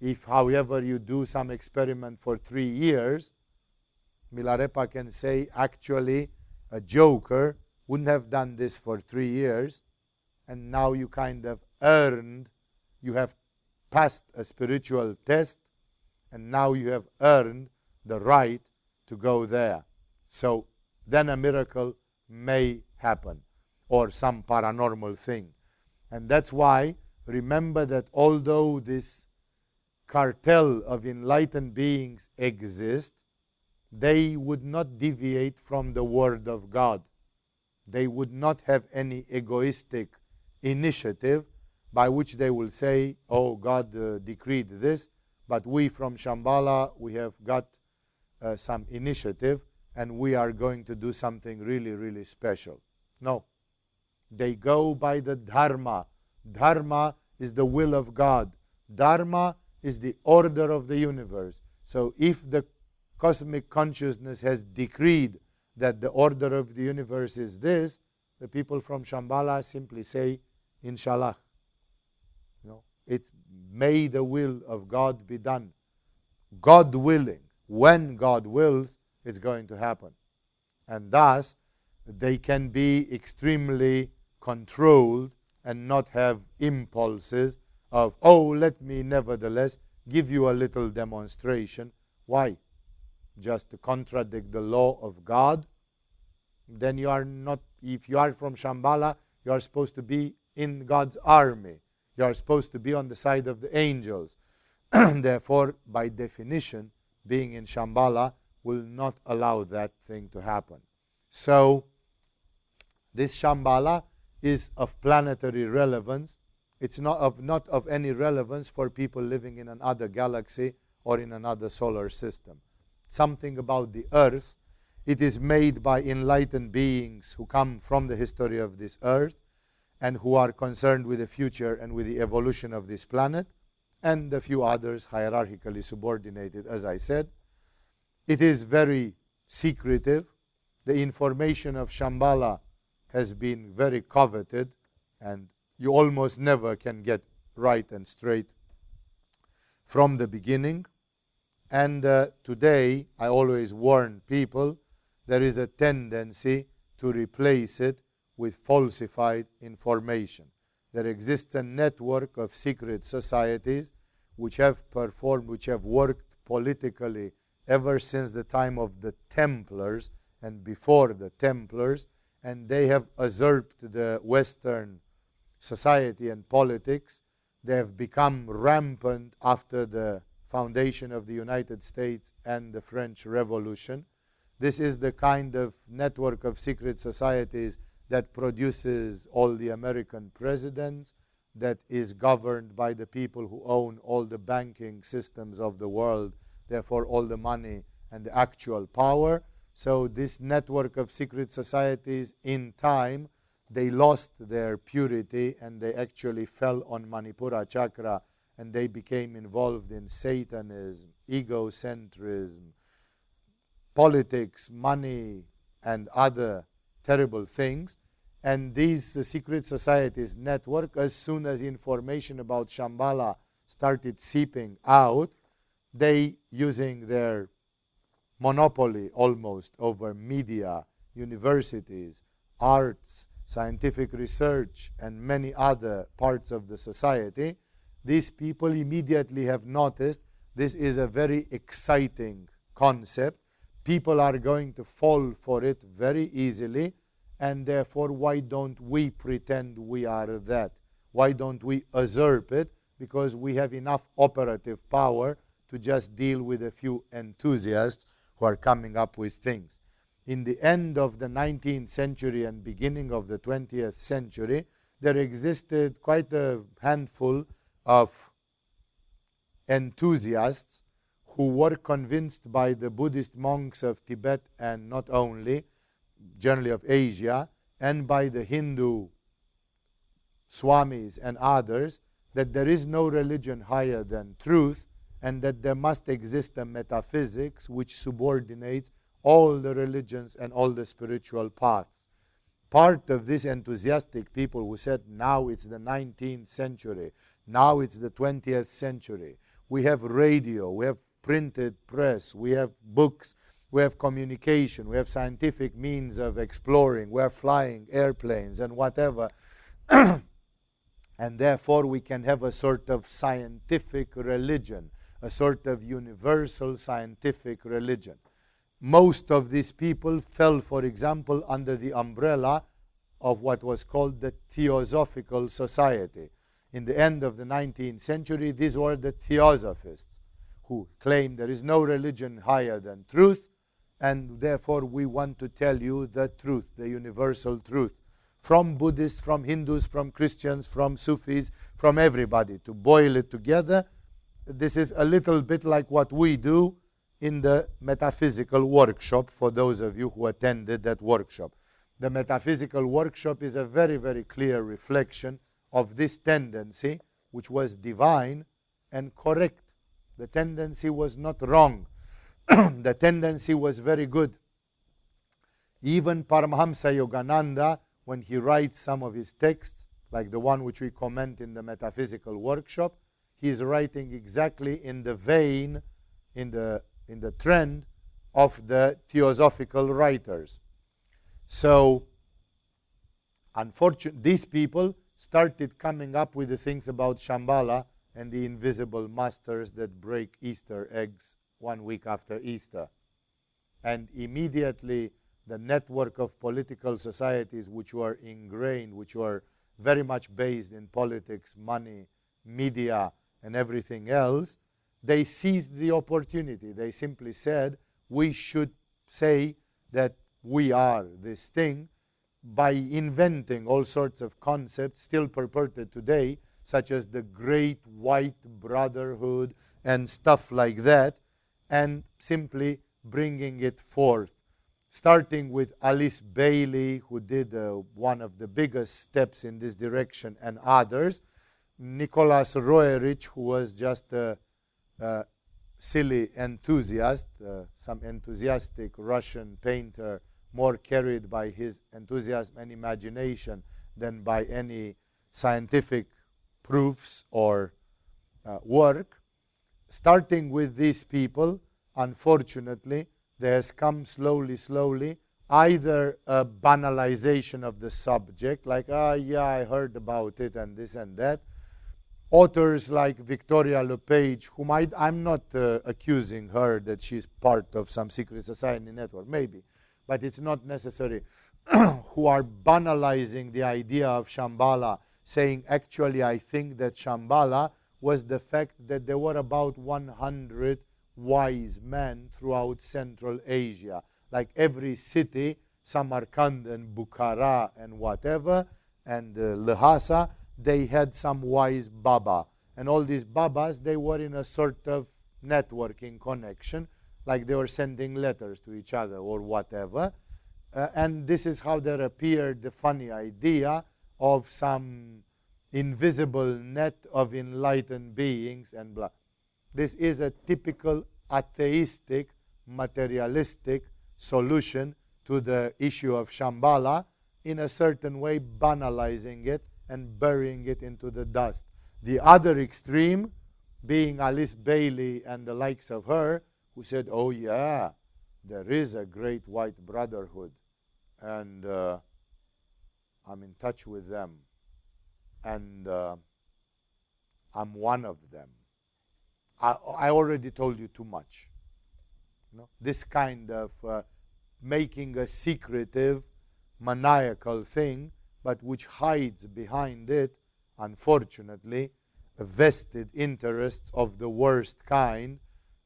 if, however, you do some experiment for three years, Milarepa can say, actually, a joker wouldn't have done this for three years, and now you kind of earned, you have passed a spiritual test, and now you have earned the right to go there. So then a miracle may happen, or some paranormal thing. And that's why, remember that although this cartel of enlightened beings exist, they would not deviate from the Word of God. They would not have any egoistic initiative by which they will say, oh, God uh, decreed this, but we from Shambhala, we have got uh, some initiative and we are going to do something really, really special. No. They go by the Dharma. Dharma is the will of God. Dharma is the order of the universe. So if the cosmic consciousness has decreed that the order of the universe is this, the people from Shambhala simply say, Inshallah. It's may the will of God be done. God willing, when God wills, it's going to happen. And thus, they can be extremely controlled and not have impulses of, oh, let me nevertheless give you a little demonstration. Why? Just to contradict the law of God? Then you are not, if you are from Shambhala, you are supposed to be in God's army. You are supposed to be on the side of the angels. *clears throat* Therefore, by definition, being in Shambhala will not allow that thing to happen. So, this Shambhala is of planetary relevance. It's not of, not of any relevance for people living in another galaxy or in another solar system. Something about the Earth. It is made by enlightened beings who come from the history of this Earth and who are concerned with the future and with the evolution of this planet, and a few others hierarchically subordinated, as I said. It is very secretive. The information of Shambhala has been very coveted, and you almost never can get right and straight from the beginning. And uh, today, I always warn people there is a tendency to replace it with falsified information. There exists a network of secret societies which have performed, which have worked politically ever since the time of the Templars and before the Templars, and they have usurped the Western society and politics. They have become rampant after the foundation of the United States and the French Revolution. This is the kind of network of secret societies that produces all the American presidents, that is governed by the people who own all the banking systems of the world, therefore, all the money and the actual power. So, this network of secret societies, in time, they lost their purity and they actually fell on Manipura chakra and they became involved in Satanism, egocentrism, politics, money, and other terrible things. And these uh, secret societies network, as soon as information about Shambhala started seeping out, they, using their monopoly almost over media, universities, arts, scientific research, and many other parts of the society, these people immediately have noticed this is a very exciting concept people are going to fall for it very easily, and therefore, why don't we pretend we are that? Why don't we usurp it? Because we have enough operative power to just deal with a few enthusiasts who are coming up with things. In the end of the 19th century and beginning of the 20th century, there existed quite a handful of enthusiasts who were convinced by the Buddhist monks of Tibet and not only, generally of Asia, and by the Hindu swamis and others, that there is no religion higher than truth and that there must exist a metaphysics which subordinates all the religions and all the spiritual paths. Part of these enthusiastic people who said, now it's the 19th century, now it's the 20th century, we have radio, we have printed press, we have books, we have communication, we have scientific means of exploring, we are flying airplanes and whatever. *clears throat* and therefore, we can have a sort of scientific religion, a sort of universal scientific religion. Most of these people fell, for example, under the umbrella of what was called the Theosophical Society. In the end of the 19th century, these were the Theosophists who claim there is no religion higher than truth, and therefore we want to tell you the truth, the universal truth. From Buddhists, from Hindus, from Christians, from Sufis, from everybody, to boil it together. This is a little bit like what we do in the metaphysical workshop for those of you who attended that workshop. The metaphysical workshop is a very, very clear reflection of this tendency, which was divine and correct. The tendency was not wrong, *clears throat* the tendency was very good. Even Paramahamsa Yogananda, when he writes some of his texts, like the one which we comment in the metaphysical workshop, he is writing exactly in the vein, in the, in the trend of the theosophical writers. So, unfortunately, these people started coming up with the things about Shambhala and the invisible masters that break Easter eggs one week after Easter. And immediately, the network of political societies which were ingrained, which were very much based in politics, money, media, and everything else, they seized the opportunity. They simply said, we should say that we are this thing by inventing all sorts of concepts still purported today, such as the great white brotherhood and stuff like that, and simply bringing it forth. Starting with Alice Bailey, who did uh, one of the biggest steps in this direction, and others. Nicholas Roerich, who was just a, a silly enthusiast, uh, some enthusiastic Russian painter more carried by his enthusiasm and imagination than by any scientific proofs or uh, work. Starting with these people, unfortunately, there has come slowly, slowly, either a banalization of the subject, like, ah, oh, yeah, I heard about it and this and that. Authors like Victoria LePage, whom I, am not uh, accusing her that she's part of some secret society network, maybe but it's not necessary, *clears throat* who are banalizing the idea of Shambhala, saying, actually, I think that Shambhala was the fact that there were about 100 wise men throughout Central Asia. Like every city, Samarkand and Bukhara and whatever, and uh, Lhasa, they had some wise Baba. And all these Babas, they were in a sort of networking connection like they were sending letters to each other or whatever. Uh, and this is how there appeared the funny idea of some invisible net of enlightened beings and blah. This is a typical atheistic, materialistic solution to the issue of Shambhala, in a certain way banalizing it and burying it into the dust. The other extreme, being Alice Bailey and the likes of her, who said, Oh, yeah, there is a great white brotherhood, and uh, I'm in touch with them, and uh, I'm one of them. I, I, already told you too much. You know? This kind of uh, making a secretive, maniacal thing, but which hides behind it, unfortunately, vested interests of the worst kind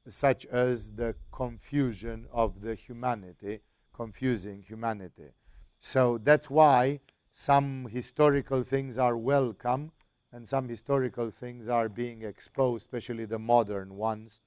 such as the confusion of the humanity, confusing humanity. So that's why some historical things are welcome and some historical things are being exposed, especially the modern ones,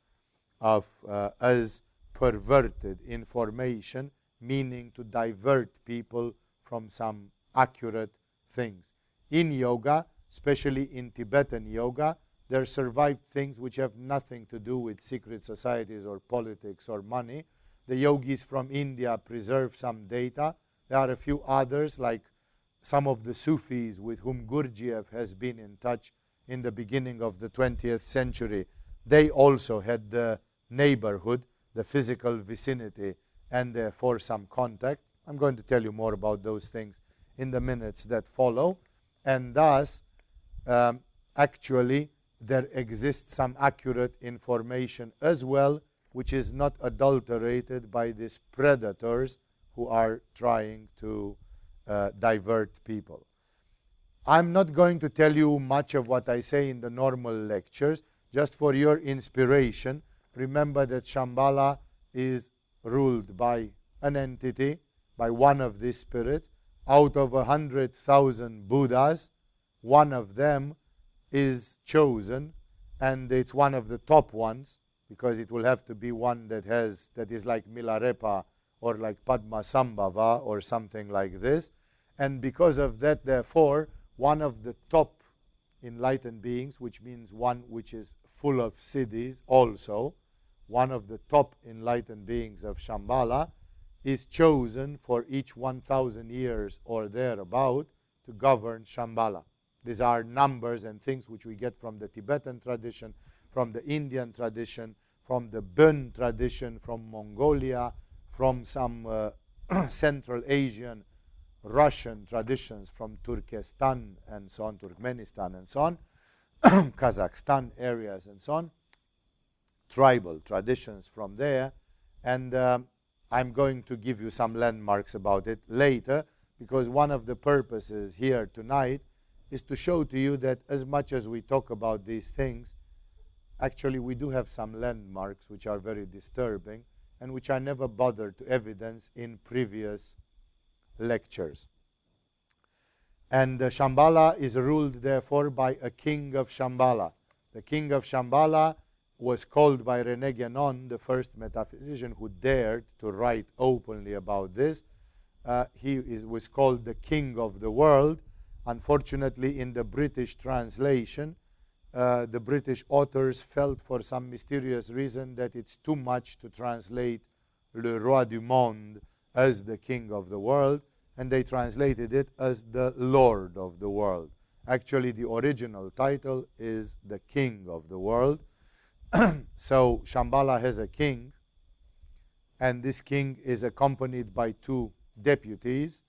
of uh, as perverted information, meaning to divert people from some accurate things. In yoga, especially in Tibetan yoga, there survived things which have nothing to do with secret societies or politics or money. The yogis from India preserve some data. There are a few others, like some of the Sufis with whom Gurdjieff has been in touch in the beginning of the 20th century. they also had the neighborhood, the physical vicinity, and therefore some contact. I'm going to tell you more about those things in the minutes that follow. And thus, um, actually, there exists some accurate information as well, which is not adulterated by these predators who are trying to uh, divert people. I'm not going to tell you much of what I say in the normal lectures, just for your inspiration. Remember that Shambhala is ruled by an entity, by one of these spirits. Out of a hundred thousand Buddhas, one of them is chosen, and it's one of the top ones because it will have to be one that has that is like Milarepa or like Padmasambhava or something like this. And because of that, therefore, one of the top enlightened beings, which means one which is full of siddhis also, one of the top enlightened beings of Shambhala, is chosen for each 1,000 years or thereabout to govern Shambhala. These are numbers and things which we get from the Tibetan tradition, from the Indian tradition, from the Bön tradition, from Mongolia, from some uh, *clears throat* Central Asian, Russian traditions, from Turkestan and so on, Turkmenistan and so on, *clears throat* Kazakhstan areas and so on, tribal traditions from there. And um, I'm going to give you some landmarks about it later because one of the purposes here tonight is to show to you that as much as we talk about these things, actually we do have some landmarks which are very disturbing and which I never bothered to evidence in previous lectures. And uh, Shambhala is ruled, therefore, by a king of Shambhala. The king of Shambhala was called by René Guénon, the first metaphysician who dared to write openly about this. Uh, he is, was called the king of the world Unfortunately, in the British translation, uh, the British authors felt for some mysterious reason that it's too much to translate Le Roi du Monde as the King of the world, and they translated it as the Lord of the world. Actually, the original title is the King of the world. *clears throat* so Shambhala has a king, and this king is accompanied by two deputies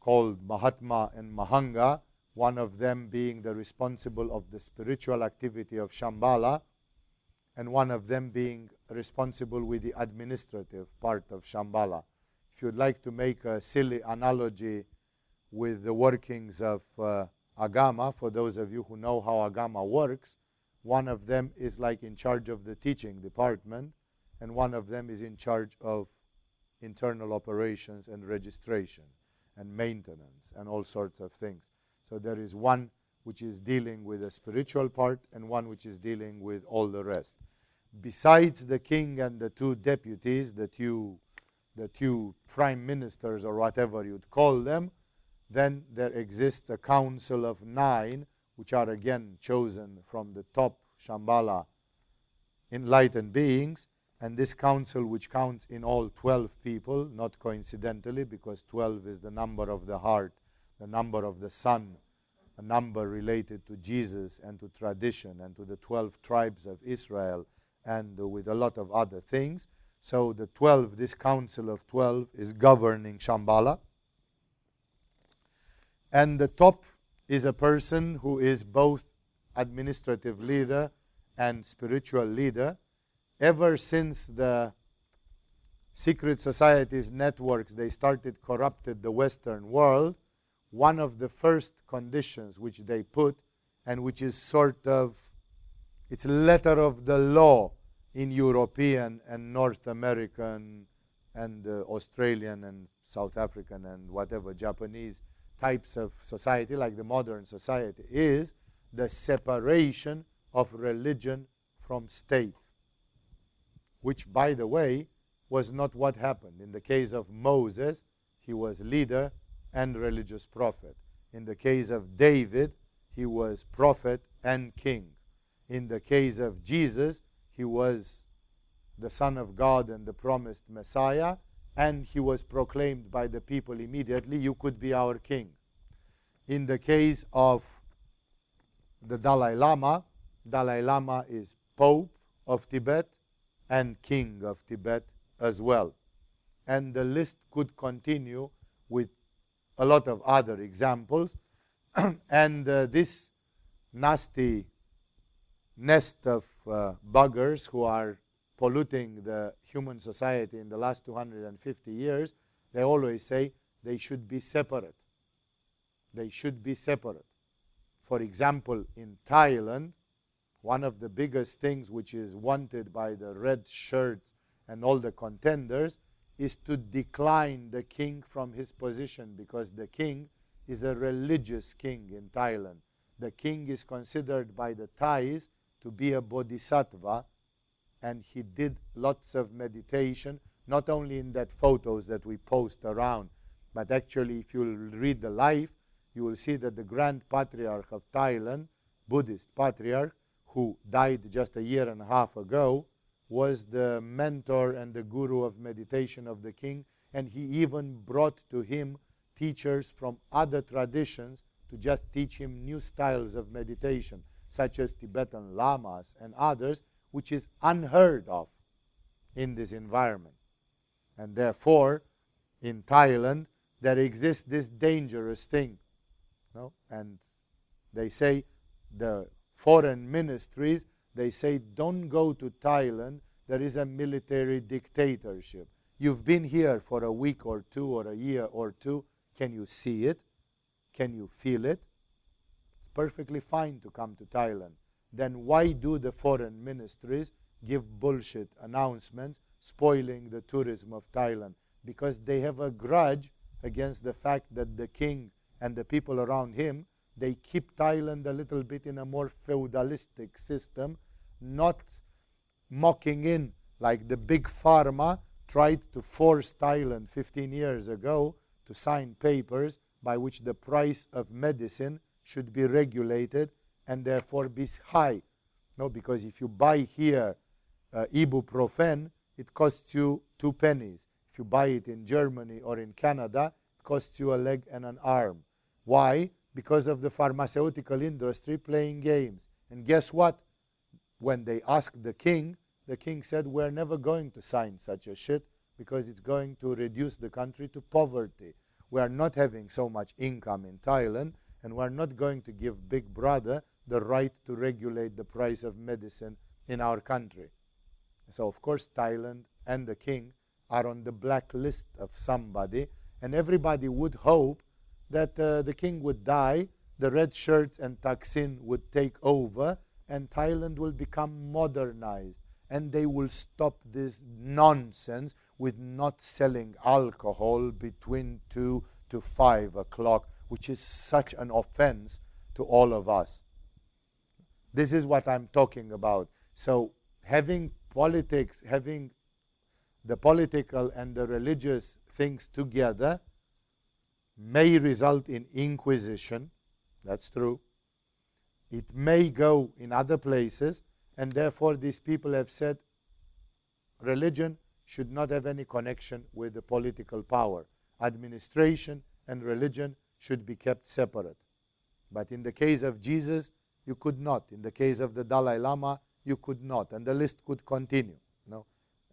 called Mahatma and Mahanga, one of them being the responsible of the spiritual activity of Shambhala, and one of them being responsible with the administrative part of Shambhala. If you'd like to make a silly analogy with the workings of uh, Agama, for those of you who know how Agama works, one of them is like in charge of the teaching department, and one of them is in charge of internal operations and registration and maintenance and all sorts of things. So there is one which is dealing with the spiritual part and one which is dealing with all the rest. Besides the king and the two deputies, the two, the two prime ministers or whatever you'd call them, then there exists a council of nine, which are again chosen from the top Shambhala enlightened beings, and this council, which counts in all 12 people, not coincidentally, because 12 is the number of the heart, the number of the sun, a number related to Jesus and to tradition and to the 12 tribes of Israel and with a lot of other things. So the 12, this council of 12 is governing Shambhala. And the top is a person who is both administrative leader and spiritual leader ever since the secret societies networks they started corrupted the western world one of the first conditions which they put and which is sort of it's letter of the law in european and north american and uh, australian and south african and whatever japanese types of society like the modern society is the separation of religion from state which, by the way, was not what happened. In the case of Moses, he was leader and religious prophet. In the case of David, he was prophet and king. In the case of Jesus, he was the Son of God and the promised Messiah, and he was proclaimed by the people immediately, You could be our king. In the case of the Dalai Lama, Dalai Lama is Pope of Tibet and king of Tibet as well. And the list could continue with a lot of other examples. *clears throat* and uh, this nasty nest of uh, buggers who are polluting the human society in the last 250 years, they always say they should be separate. They should be separate. For example, in Thailand, one of the biggest things which is wanted by the red shirts and all the contenders is to decline the king from his position because the king is a religious king in Thailand. The king is considered by the Thais to be a bodhisattva and he did lots of meditation, not only in that photos that we post around, but actually if you read the life, you will see that the Grand Patriarch of Thailand, Buddhist Patriarch, who died just a year and a half ago, was the mentor and the guru of meditation of the king, and he even brought to him teachers from other traditions to just teach him new styles of meditation, such as Tibetan lamas and others, which is unheard of in this environment. And therefore, in Thailand, there exists this dangerous thing. No? And they say the foreign ministries, they say, don't go to Thailand. There is a military dictatorship. You've been here for a week or two or a year or two. Can you see it? Can you feel it? It's perfectly fine to come to Thailand. Then why do the foreign ministries give bullshit announcements spoiling the tourism of Thailand? Because they have a grudge against the fact that the king and the people around him they keep Thailand a little bit in a more feudalistic system, not mocking in like the big pharma tried to force Thailand 15 years ago to sign papers by which the price of medicine should be regulated and therefore be high. No, because if you buy here uh, ibuprofen, it costs you two pennies. If you buy it in Germany or in Canada, it costs you a leg and an arm. Why? Because of the pharmaceutical industry playing games. And guess what? When they asked the king, the king said, We're never going to sign such a shit because it's going to reduce the country to poverty. We are not having so much income in Thailand, and we're not going to give Big Brother the right to regulate the price of medicine in our country. So, of course, Thailand and the king are on the blacklist of somebody, and everybody would hope that uh, the king would die, the red shirts and Thaksin would take over, and Thailand will become modernized. And they will stop this nonsense with not selling alcohol between 2 to 5 o'clock, which is such an offense to all of us. This is what I'm talking about. So, having politics, having the political and the religious things together may result in inquisition. That's true. It may go in other places, and therefore these people have said religion should not have any connection with the political power. Administration and religion should be kept separate. But in the case of Jesus, you could not. In the case of the Dalai Lama, you could not. And the list could continue. No?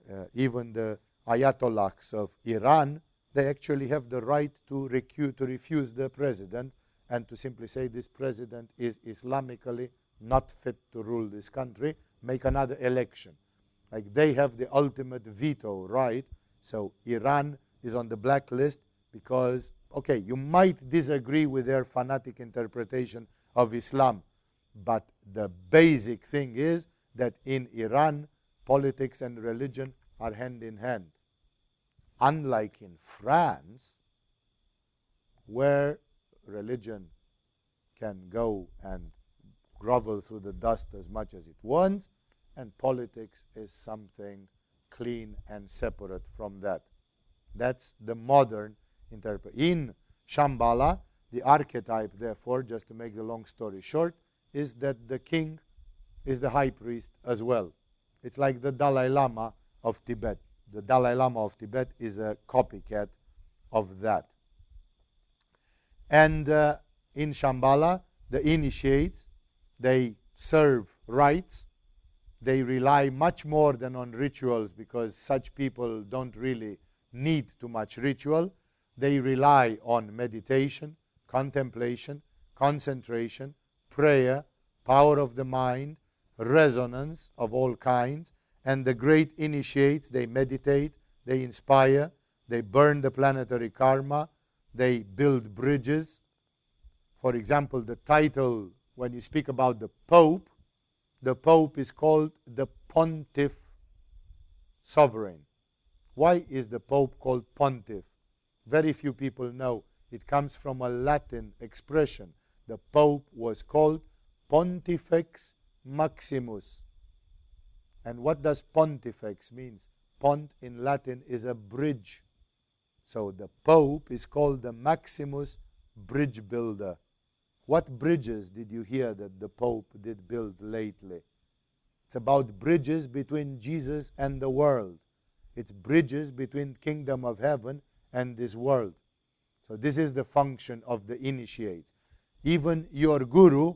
Uh, even the Ayatollahs of Iran they actually have the right to, recu- to refuse the president and to simply say this president is Islamically not fit to rule this country, make another election. Like they have the ultimate veto right. So Iran is on the blacklist because, okay, you might disagree with their fanatic interpretation of Islam, but the basic thing is that in Iran, politics and religion are hand in hand. Unlike in France, where religion can go and grovel through the dust as much as it wants, and politics is something clean and separate from that. That's the modern interpretation. In Shambhala, the archetype, therefore, just to make the long story short, is that the king is the high priest as well. It's like the Dalai Lama of Tibet the Dalai Lama of Tibet is a copycat of that. And uh, in Shambhala, the initiates, they serve rites they rely much more than on rituals because such people don't really need too much ritual. They rely on meditation, contemplation, concentration, prayer, power of the mind, resonance of all kinds. And the great initiates, they meditate, they inspire, they burn the planetary karma, they build bridges. For example, the title, when you speak about the Pope, the Pope is called the Pontiff Sovereign. Why is the Pope called Pontiff? Very few people know. It comes from a Latin expression. The Pope was called Pontifex Maximus. And what does Pontifex means? Pont in Latin is a bridge. So the Pope is called the Maximus Bridge Builder. What bridges did you hear that the Pope did build lately? It's about bridges between Jesus and the world. It's bridges between kingdom of heaven and this world. So this is the function of the initiates. Even your guru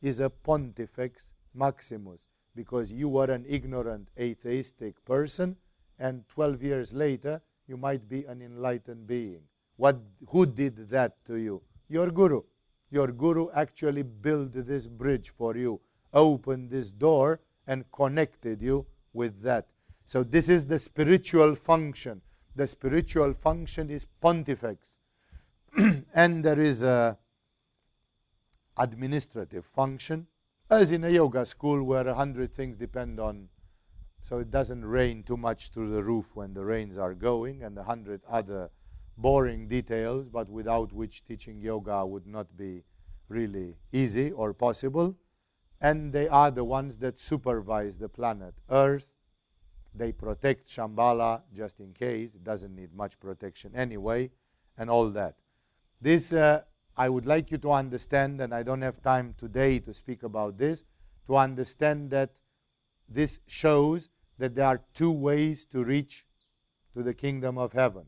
is a pontifex maximus because you were an ignorant atheistic person and 12 years later you might be an enlightened being. What who did that to you? Your guru. Your guru actually built this bridge for you, opened this door, and connected you with that. So, this is the spiritual function. The spiritual function is pontifex. *clears throat* and there is a administrative function, as in a yoga school where a hundred things depend on, so it doesn't rain too much through the roof when the rains are going, and a hundred other boring details, but without which teaching yoga would not be really easy or possible. And they are the ones that supervise the planet Earth. They protect Shambhala just in case. It doesn't need much protection anyway, and all that. This uh, I would like you to understand, and I don't have time today to speak about this, to understand that this shows that there are two ways to reach to the kingdom of heaven.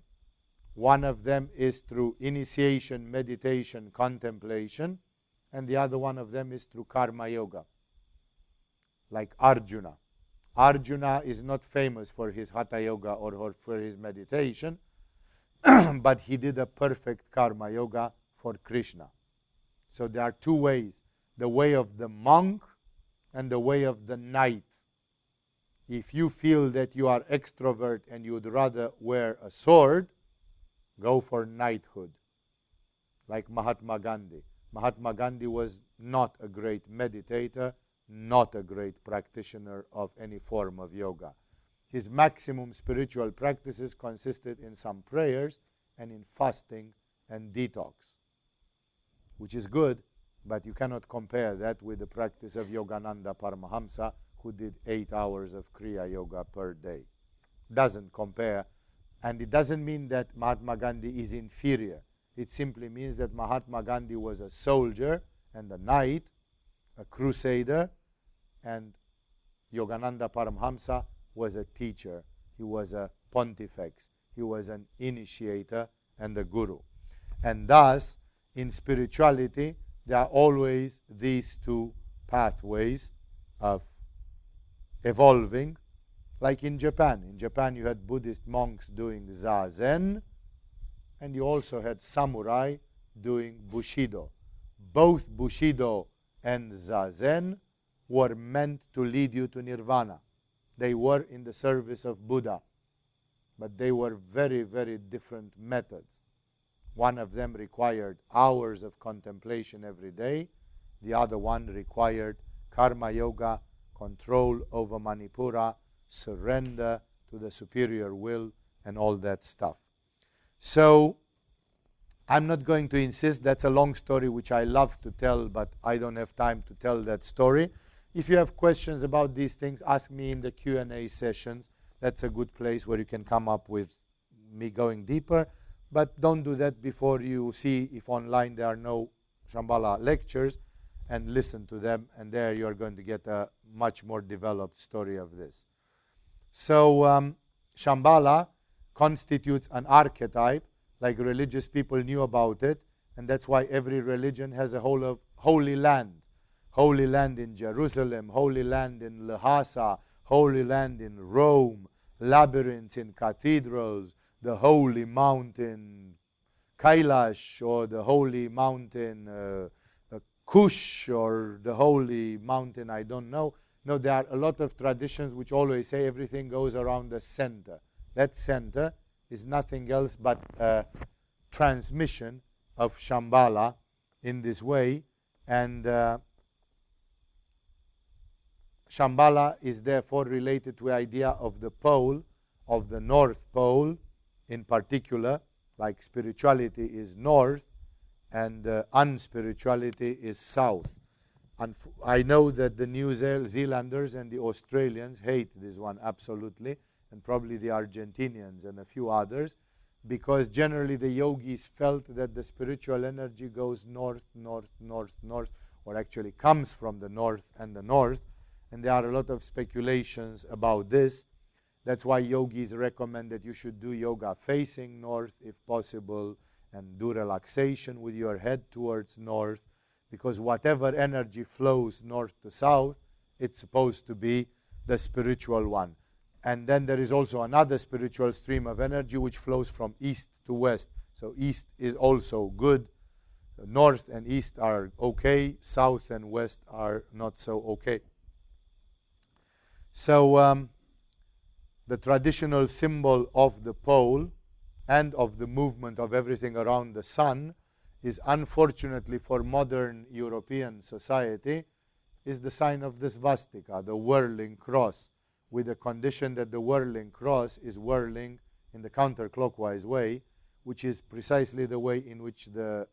One of them is through initiation, meditation, contemplation, and the other one of them is through karma yoga, like Arjuna. Arjuna is not famous for his hatha yoga or for his meditation, *clears throat* but he did a perfect karma yoga for Krishna. So there are two ways the way of the monk and the way of the knight. If you feel that you are extrovert and you would rather wear a sword, go for knighthood, like Mahatma Gandhi. Mahatma Gandhi was not a great meditator, not a great practitioner of any form of yoga. His maximum spiritual practices consisted in some prayers and in fasting and detox, which is good, but you cannot compare that with the practice of Yogananda Paramahamsa, who did eight hours of Kriya Yoga per day. Doesn't compare and it doesn't mean that Mahatma Gandhi is inferior. It simply means that Mahatma Gandhi was a soldier and a knight, a crusader, and Yogananda Paramhamsa was a teacher. He was a pontifex. He was an initiator and a guru. And thus, in spirituality, there are always these two pathways of evolving like in Japan. In Japan, you had Buddhist monks doing zazen, and you also had samurai doing bushido. Both bushido and zazen were meant to lead you to nirvana. They were in the service of Buddha, but they were very, very different methods. One of them required hours of contemplation every day, the other one required karma yoga, control over Manipura, surrender to the superior will, and all that stuff. So, I'm not going to insist. That's a long story which I love to tell, but I don't have time to tell that story. If you have questions about these things, ask me in the Q&A sessions. That's a good place where you can come up with me going deeper. But don't do that before you see if online there are no Shambhala lectures and listen to them. And there you are going to get a much more developed story of this. So um, Shambhala constitutes an archetype, like religious people knew about it, and that's why every religion has a whole of holy land. Holy Land in Jerusalem, Holy Land in Lhasa, Holy Land in Rome, labyrinths in cathedrals, the Holy Mountain Kailash or the Holy Mountain uh, Kush or the Holy Mountain, I don't know. No, there are a lot of traditions which always say everything goes around the center. That center is nothing else but a transmission of Shambhala in this way. And uh, Shambhala is therefore related to the idea of the pole, of the North Pole in particular, like spirituality is north and uh, unspirituality is south. And I know that the New Zealanders and the Australians hate this one absolutely, and probably the Argentinians and a few others, because generally the yogis felt that the spiritual energy goes north, north, north, north, or actually comes from the north and the north. And there are a lot of speculations about this. That's why yogis recommend that you should do yoga facing north if possible and do relaxation with your head towards north because whatever energy flows north to south, it's supposed to be the spiritual one. And then there is also another spiritual stream of energy which flows from east to west. So east is also good. North and east are okay. South and west are not so okay. So um, the traditional symbol of the pole and of the movement of everything around the sun is unfortunately for modern European society is the sign of the swastika, the whirling cross, with the condition that the whirling cross is whirling in the counterclockwise way, which is precisely the way in which the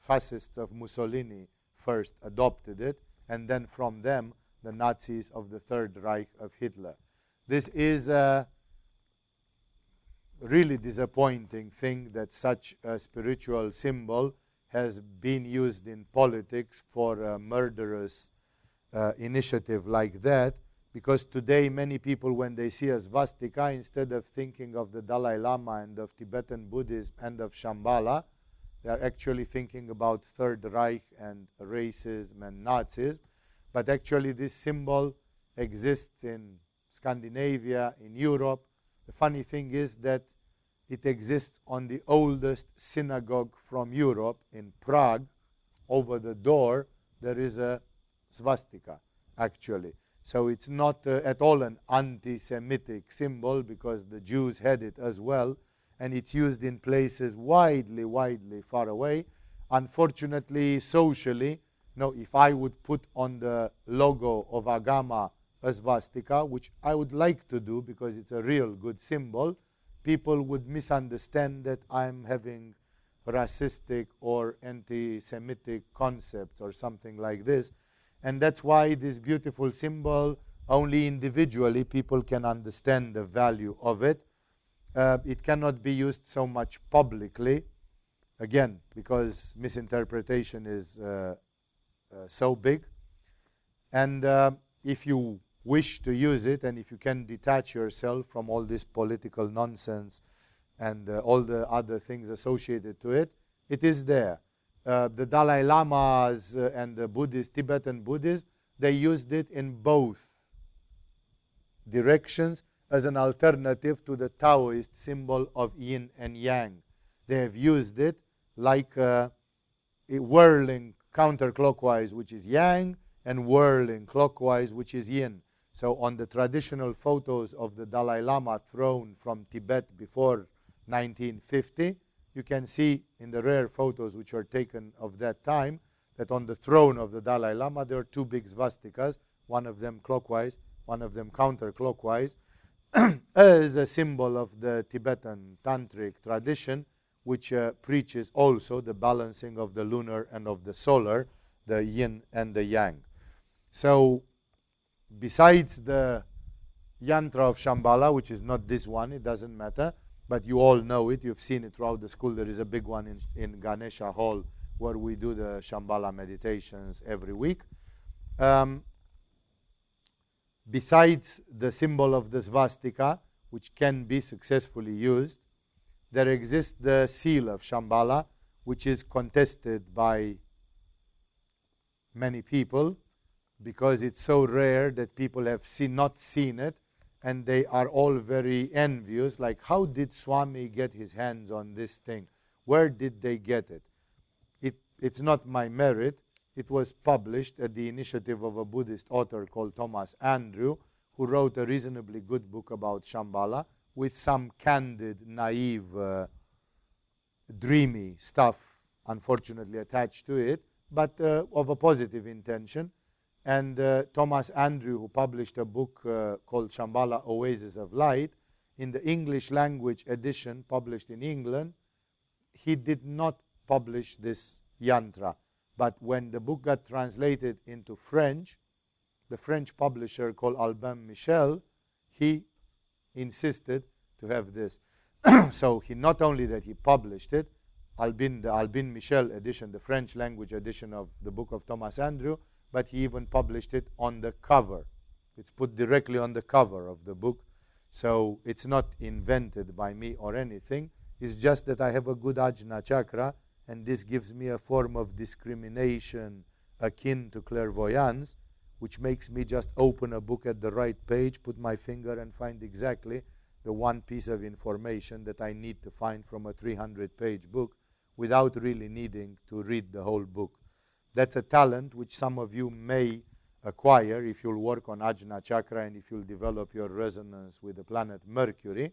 fascists of Mussolini first adopted it, and then from them the Nazis of the Third Reich of Hitler. This is a really disappointing thing that such a spiritual symbol has been used in politics for a murderous uh, initiative like that. Because today, many people, when they see a swastika, instead of thinking of the Dalai Lama and of Tibetan Buddhism and of Shambhala, they are actually thinking about Third Reich and racism and Nazism. But actually, this symbol exists in Scandinavia, in Europe. The funny thing is that it exists on the oldest synagogue from Europe in Prague. Over the door, there is a swastika, actually. So it's not uh, at all an anti Semitic symbol because the Jews had it as well, and it's used in places widely, widely far away. Unfortunately, socially, no, if I would put on the logo of Agama a swastika, which I would like to do because it's a real good symbol, people would misunderstand that I'm having racistic or anti Semitic concepts or something like this. And that's why this beautiful symbol, only individually people can understand the value of it. Uh, it cannot be used so much publicly, again, because misinterpretation is uh, uh, so big. And uh, if you wish to use it, and if you can detach yourself from all this political nonsense and uh, all the other things associated to it, it is there. Uh, the Dalai Lamas uh, and the Buddhist, Tibetan Buddhists, they used it in both directions as an alternative to the Taoist symbol of yin and yang. They have used it like a whirling counterclockwise, which is yang, and whirling clockwise, which is yin. So on the traditional photos of the Dalai Lama throne from Tibet before 1950, you can see in the rare photos which were taken of that time that on the throne of the Dalai Lama there are two big swastikas, one of them clockwise, one of them counterclockwise, *clears throat* as a symbol of the Tibetan tantric tradition, which uh, preaches also the balancing of the lunar and of the solar, the yin and the yang. So besides the yantra of Shambhala, which is not this one, it doesn't matter, but you all know it, you've seen it throughout the school. There is a big one in, in Ganesha Hall where we do the Shambhala meditations every week. Um, besides the symbol of the swastika, which can be successfully used, there exists the seal of Shambhala, which is contested by many people because it's so rare that people have seen, not seen it and they are all very envious like how did swami get his hands on this thing? Where did they get it, it it's not my merit. It was published at the initiative of a buddhist author called thomas andrew who wrote a reasonably good book about shambhala with some candid naive uh, dreamy stuff unfortunately attached to it but uh, of a positive intention and uh, Thomas Andrew, who published a book uh, called Shambhala Oasis of Light, in the English language edition published in England, he did not publish this yantra. But when the book got translated into French, the French publisher called Albin Michel, he insisted to have this. *clears throat* so he not only that he published it, Albin, the Albin Michel edition, the French language edition of the book of Thomas Andrew, but he even published it on the cover. It's put directly on the cover of the book. So it's not invented by me or anything. It's just that I have a good ajna chakra, and this gives me a form of discrimination akin to clairvoyance, which makes me just open a book at the right page, put my finger, and find exactly the one piece of information that I need to find from a 300 page book without really needing to read the whole book. That's a talent which some of you may acquire if you'll work on Ajna Chakra and if you'll develop your resonance with the planet Mercury.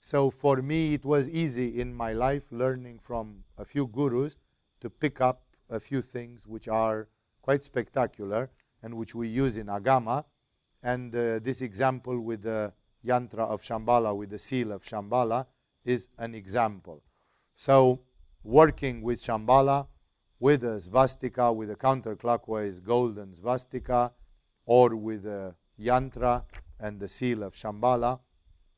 So for me, it was easy in my life learning from a few gurus to pick up a few things which are quite spectacular and which we use in Agama. And uh, this example with the yantra of Shambhala, with the seal of Shambhala, is an example. So working with Shambhala, with a svastika, with a counterclockwise golden svastika, or with a yantra and the seal of Shambhala.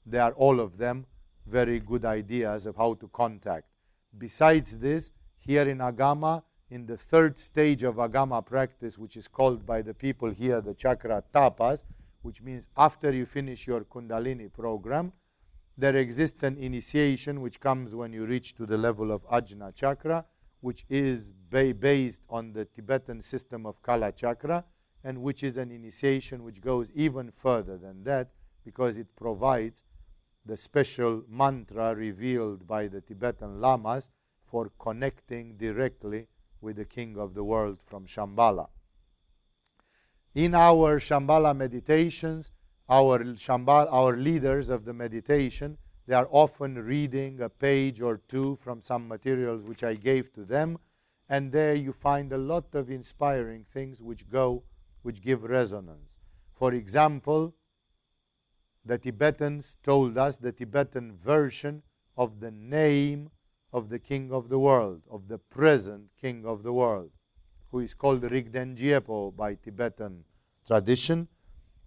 They are all of them very good ideas of how to contact. Besides this, here in Agama, in the third stage of Agama practice, which is called by the people here the chakra tapas, which means after you finish your Kundalini program, there exists an initiation which comes when you reach to the level of Ajna chakra, which is ba based on the Tibetan system of Kala Chakra, and which is an initiation which goes even further than that because it provides the special mantra revealed by the Tibetan Lamas for connecting directly with the King of the world from Shambhala. In our Shambhala meditations, our, Shambhala, our leaders of the meditation they are often reading a page or two from some materials which I gave to them, and there you find a lot of inspiring things which go, which give resonance. For example, the Tibetans told us the Tibetan version of the name of the king of the world, of the present king of the world, who is called Rigden by Tibetan tradition.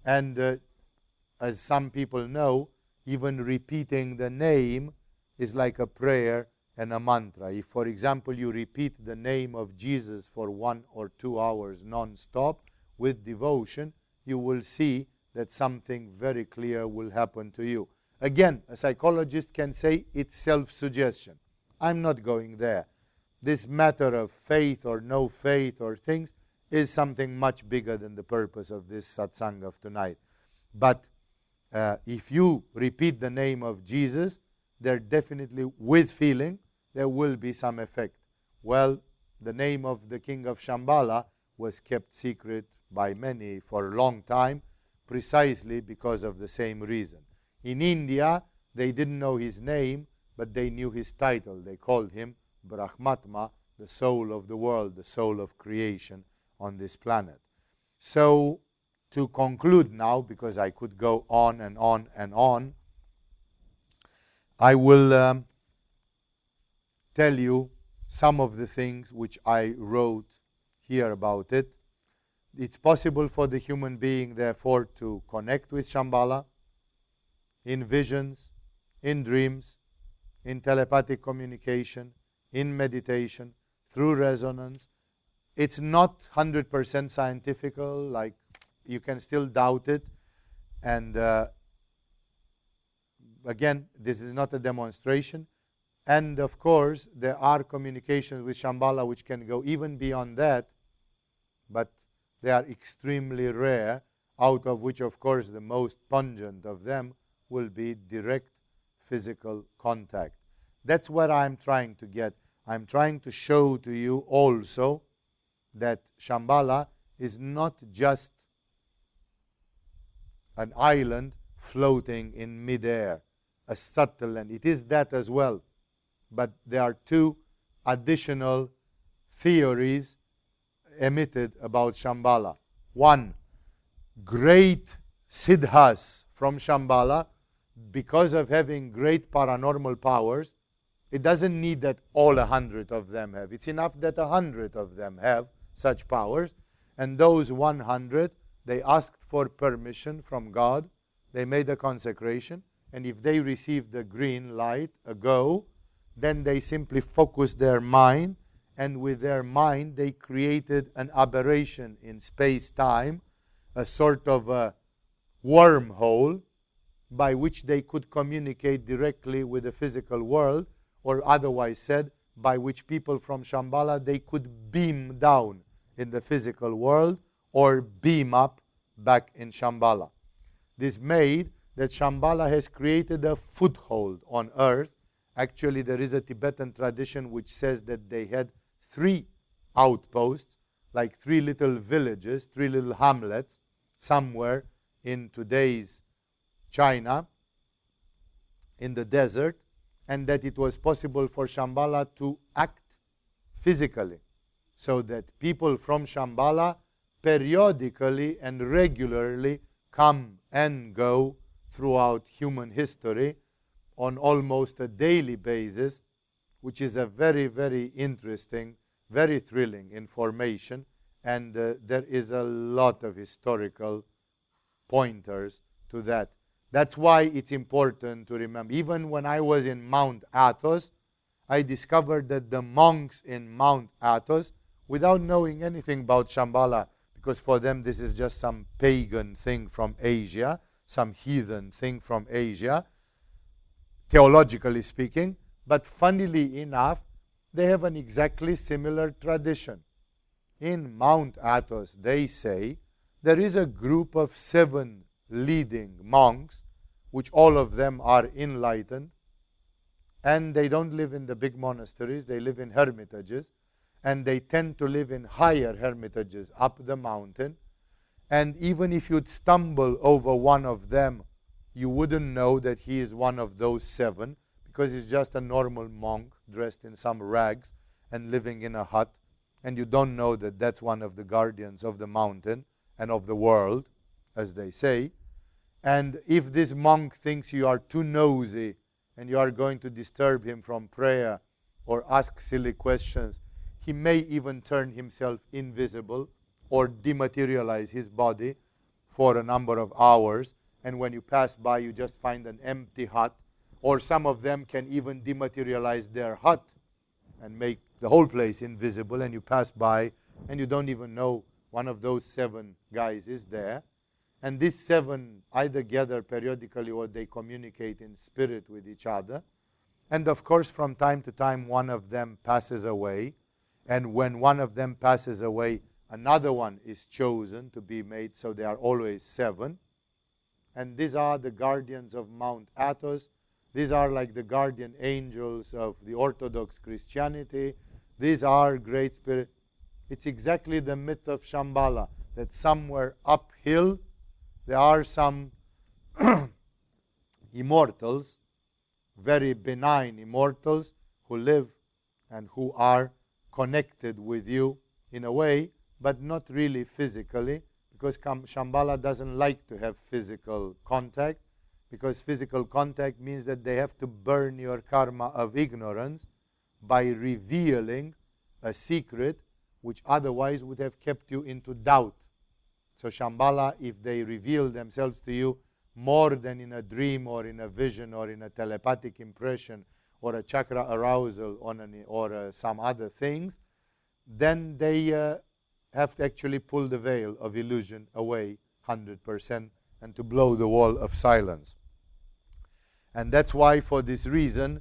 And uh, as some people know, even repeating the name is like a prayer and a mantra. If, for example, you repeat the name of Jesus for one or two hours non-stop with devotion, you will see that something very clear will happen to you. Again, a psychologist can say it's self-suggestion. I'm not going there. This matter of faith or no faith or things is something much bigger than the purpose of this satsang of tonight. But uh, if you repeat the name of Jesus, there definitely, with feeling, there will be some effect. Well, the name of the king of Shambhala was kept secret by many for a long time, precisely because of the same reason. In India, they didn't know his name, but they knew his title. They called him Brahmatma, the soul of the world, the soul of creation on this planet. So to conclude now, because I could go on and on and on, I will um, tell you some of the things which I wrote here about it. It's possible for the human being, therefore, to connect with Shambhala in visions, in dreams, in telepathic communication, in meditation, through resonance. It's not 100% scientific, like you can still doubt it. And uh, again, this is not a demonstration. And of course, there are communications with Shambhala which can go even beyond that. But They are extremely rare, out of which, of course, the most pungent of them will be direct physical contact. That's what I'm trying to get. I'm trying to show to you also that Shambhala is not just an island floating in midair, a subtle land. It is that as well. But there are two additional theories emitted about Shambhala. One, great siddhas from Shambhala, because of having great paranormal powers, it doesn't need that all a hundred of them have. It's enough that a hundred of them have such powers. And those 100, they asked for permission from God. They made a consecration. And if they received the green light, a go, then they simply focused their mind. And with their mind, they created an aberration in space time, a sort of a wormhole by which they could communicate directly with the physical world, or otherwise said, by which people from Shambhala they could beam down in the physical world or beam up back in Shambhala. This made that Shambhala has created a foothold on earth. Actually, there is a Tibetan tradition which says that they had three outposts, like three little villages, three little hamlets, somewhere in today's China, in the desert, and that it was possible for Shambhala to act physically so that people from Shambhala periodically and regularly come and go throughout human history on almost a daily basis, which is a very, very interesting, very thrilling information. And uh, there is a lot of historical pointers to that. That's why it's important to remember. Even when I was in Mount Athos, I discovered that the monks in Mount Athos without knowing anything about Shambhala, because for them this is just some pagan thing from Asia, some heathen thing from Asia, theologically speaking. But funnily enough, they have an exactly similar tradition. In Mount Athos, they say there is a group of seven leading monks, which all of them are enlightened, and they don't live in the big monasteries, they live in hermitages and they tend to live in higher hermitages up the mountain. And even if you'd stumble over one of them, you wouldn't know that he is one of those seven because he's just a normal monk dressed in some rags and living in a hut. And you don't know that that's one of the guardians of the mountain and of the world, as they say. And if this monk thinks you are too nosy and you are going to disturb him from prayer or ask silly questions, he may even turn himself invisible or dematerialize his body for a number of hours. And when you pass by, you just find an empty hut. Or some of them can even dematerialize their hut and make the whole place invisible. And you pass by and you don't even know one of those seven guys is there. And these seven either gather periodically or they communicate in spirit with each other. And of course, from time to time, one of them passes away and when one of them passes away, another one is chosen to be made, so there are always seven. And these are the guardians of Mount Athos. These are like the guardian angels of the Orthodox Christianity. These are great spirit. It's exactly the myth of Shambhala that somewhere uphill there are some *clears throat* immortals, very benign immortals, who live and who are connected with you in a way, but not really physically, because Shambhala doesn't like to have physical contact, because physical contact means that they have to burn your karma of ignorance by revealing a secret which otherwise would have kept you into doubt. So, Shambhala, if they reveal themselves to you more than in a dream or in a vision or in a telepathic impression or a chakra arousal on or uh, some other things, then they uh, have to actually pull the veil of illusion away 100% and to blow the wall of silence. And that's why, for this reason,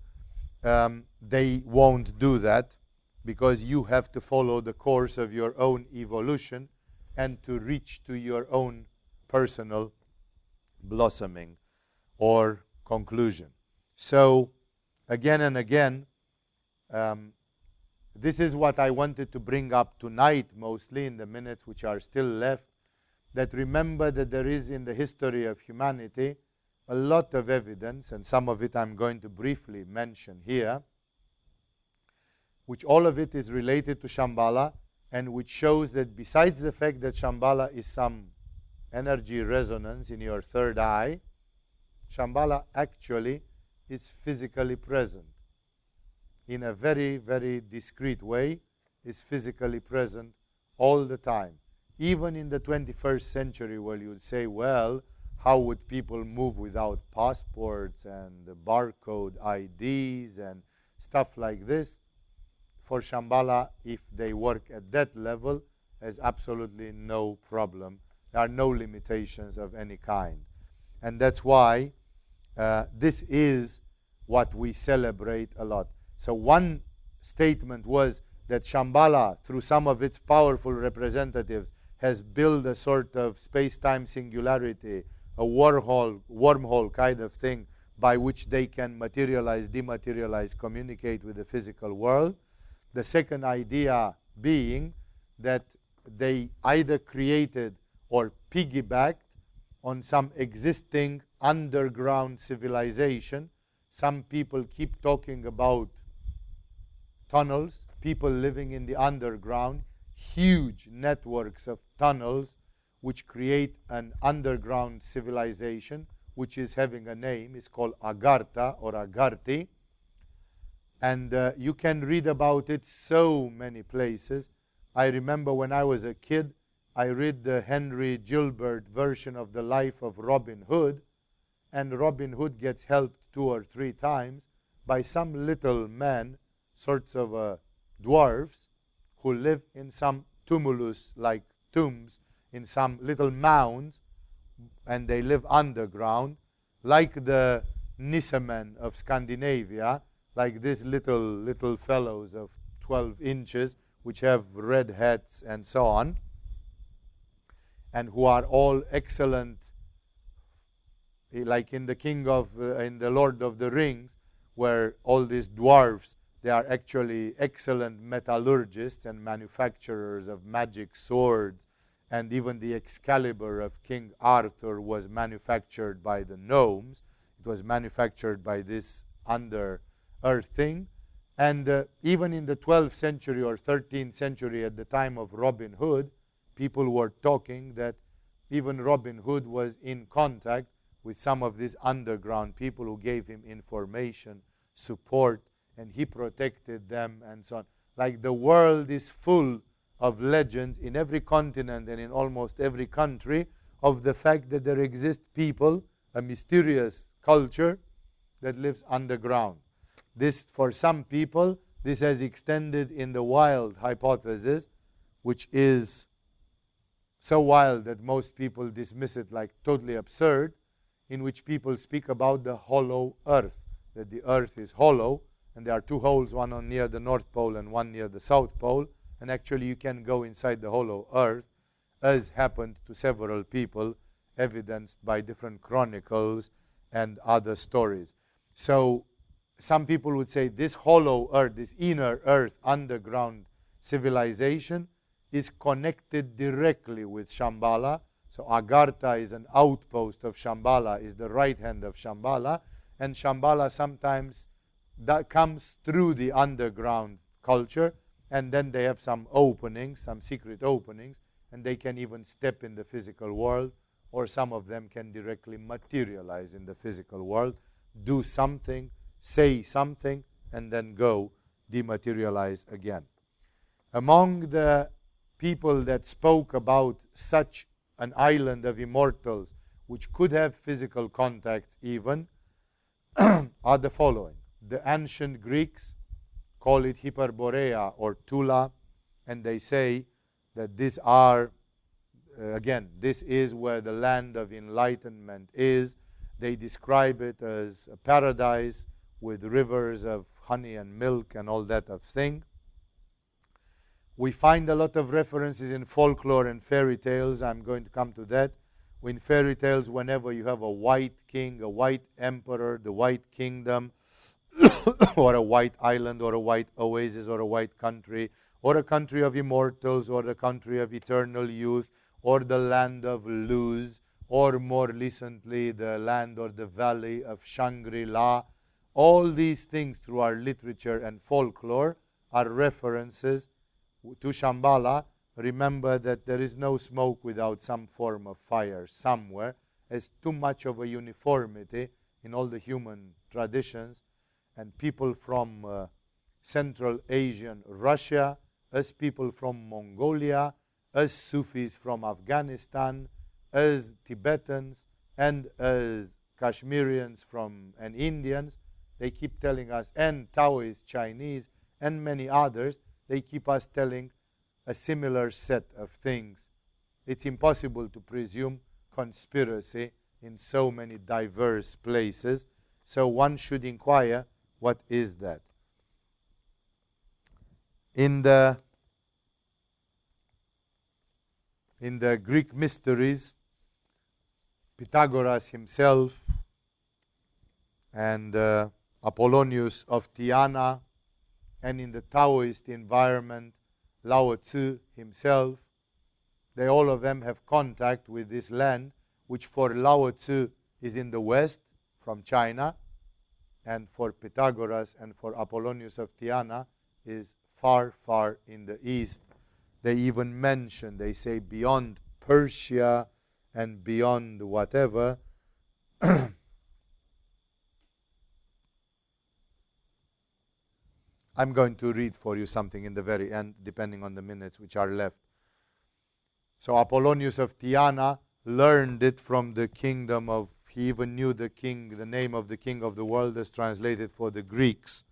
um, they won't do that because you have to follow the course of your own evolution and to reach to your own personal blossoming or conclusion. So, again and again, um, this is what I wanted to bring up tonight, mostly in the minutes which are still left. That remember that there is in the history of humanity a lot of evidence, and some of it I'm going to briefly mention here, which all of it is related to Shambhala, and which shows that besides the fact that Shambhala is some energy resonance in your third eye, Shambhala actually is physically present in a very, very discreet way, is physically present all the time. Even in the 21st century, where you would say, well, how would people move without passports and barcode IDs and stuff like this? For Shambhala, if they work at that level, there's absolutely no problem. There are no limitations of any kind. And that's why uh, this is what we celebrate a lot. So, one statement was that Shambhala, through some of its powerful representatives, has built a sort of space time singularity, a wormhole, wormhole kind of thing by which they can materialize, dematerialize, communicate with the physical world. The second idea being that they either created or piggybacked on some existing underground civilization. Some people keep talking about tunnels, people living in the underground, huge networks of tunnels which create an underground civilization which is having a name. It's called Agartha or Agarthi. And uh, you can read about it so many places. I remember when I was a kid, I read the Henry Gilbert version of the life of Robin Hood, and Robin Hood gets helped two or three times by some little men, sorts of uh, dwarfs who live in some tumulus like tombs, in some little mounds, and they live underground, like the Nissemen of Scandinavia, like these little, little fellows of 12 inches, which have red hats and so on, and who are all excellent, like in the King of, uh, in the Lord of the Rings, where all these dwarves, they are actually excellent metallurgists and manufacturers of magic swords. And even the Excalibur of King Arthur was manufactured by the gnomes. It was manufactured by this under earth thing. And uh, even in the 12th century or 13th century, at the time of Robin Hood, people were talking that even Robin Hood was in contact with some of these underground people who gave him information, support, and he protected them and so on. Like the world is full of legends in every continent and in almost every country of the fact that there exist people, a mysterious culture that lives underground. This, for some people, this has extended in the wild hypothesis, which is so wild that most people dismiss it like totally absurd, in which people speak about the hollow earth, that the earth is hollow and there are two holes, one on near the North Pole and one near the South Pole. And actually, you can go inside the hollow earth, as happened to several people, evidenced by different chronicles and other stories. So, some people would say this hollow earth, this inner earth, underground civilization, is connected directly with Shambhala. So, Agartha is an outpost of Shambhala, is the right hand of Shambhala. And Shambhala sometimes that comes through the underground culture, and then they have some openings, some secret openings, and they can even step in the physical world, or some of them can directly materialize in the physical world, do something, say something, and then go dematerialize again. Among the people that spoke about such an island of immortals, which could have physical contacts even, *clears throat* are the following the ancient Greeks call it Hyperborea or Tula, and they say that these are, uh, again, this is where the land of enlightenment is. They describe it as a paradise with rivers of honey and milk and all that of thing. We find a lot of references in folklore and fairy tales. I'm going to come to that. In fairy tales, whenever you have a white king, a white emperor, the white kingdom, *coughs* or a white island, or a white oasis, or a white country, or a country of immortals, or the country of eternal youth, or the land of Luz, or more recently, the land or the valley of Shangri La. All these things through our literature and folklore are references to Shambhala. Remember that there is no smoke without some form of fire somewhere. There's too much of a uniformity in all the human traditions, and people from uh, Central Asian Russia, as people from Mongolia, as Sufis from Afghanistan, as Tibetans, and as Kashmirians from and Indians, they keep telling us, and Taoist Chinese, and many others, they keep us telling a similar set of things. It's impossible to presume conspiracy in so many diverse places, so one should inquire what is that. In the in the Greek mysteries, Pythagoras himself and uh, Apollonius of Tyana, and in the Taoist environment, Lao Tzu himself, they all of them have contact with this land, which for Lao Tzu is in the west from China, and for Pythagoras and for Apollonius of Tyana is far, far in the east. They even mention, they say, beyond Persia and beyond whatever. *clears throat* I'm going to read for you something in the very end, depending on the minutes which are left. So Apollonius of Tyana learned it from the kingdom of, he even knew the king, the name of the king of the world as translated for the Greeks.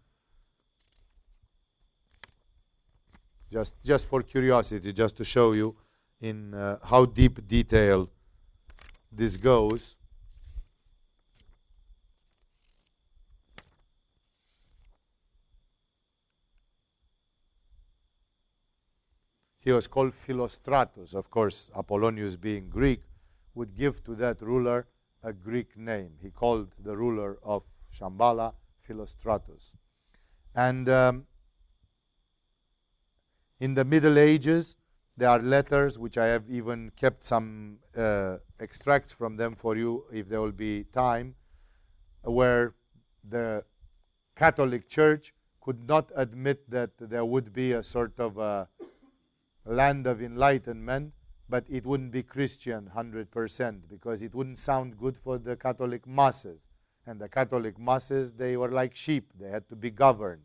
Just, just for curiosity, just to show you in uh, how deep detail this goes. He was called Philostratus. Of course, Apollonius being Greek would give to that ruler a Greek name. He called the ruler of Shambhala Philostratus. And um, in the Middle Ages, there are letters which I have even kept some uh, extracts from them for you if there will be time, where the Catholic Church could not admit that there would be a sort of a land of enlightenment, but it wouldn't be Christian 100% because it wouldn't sound good for the Catholic masses. And the Catholic masses, they were like sheep, they had to be governed.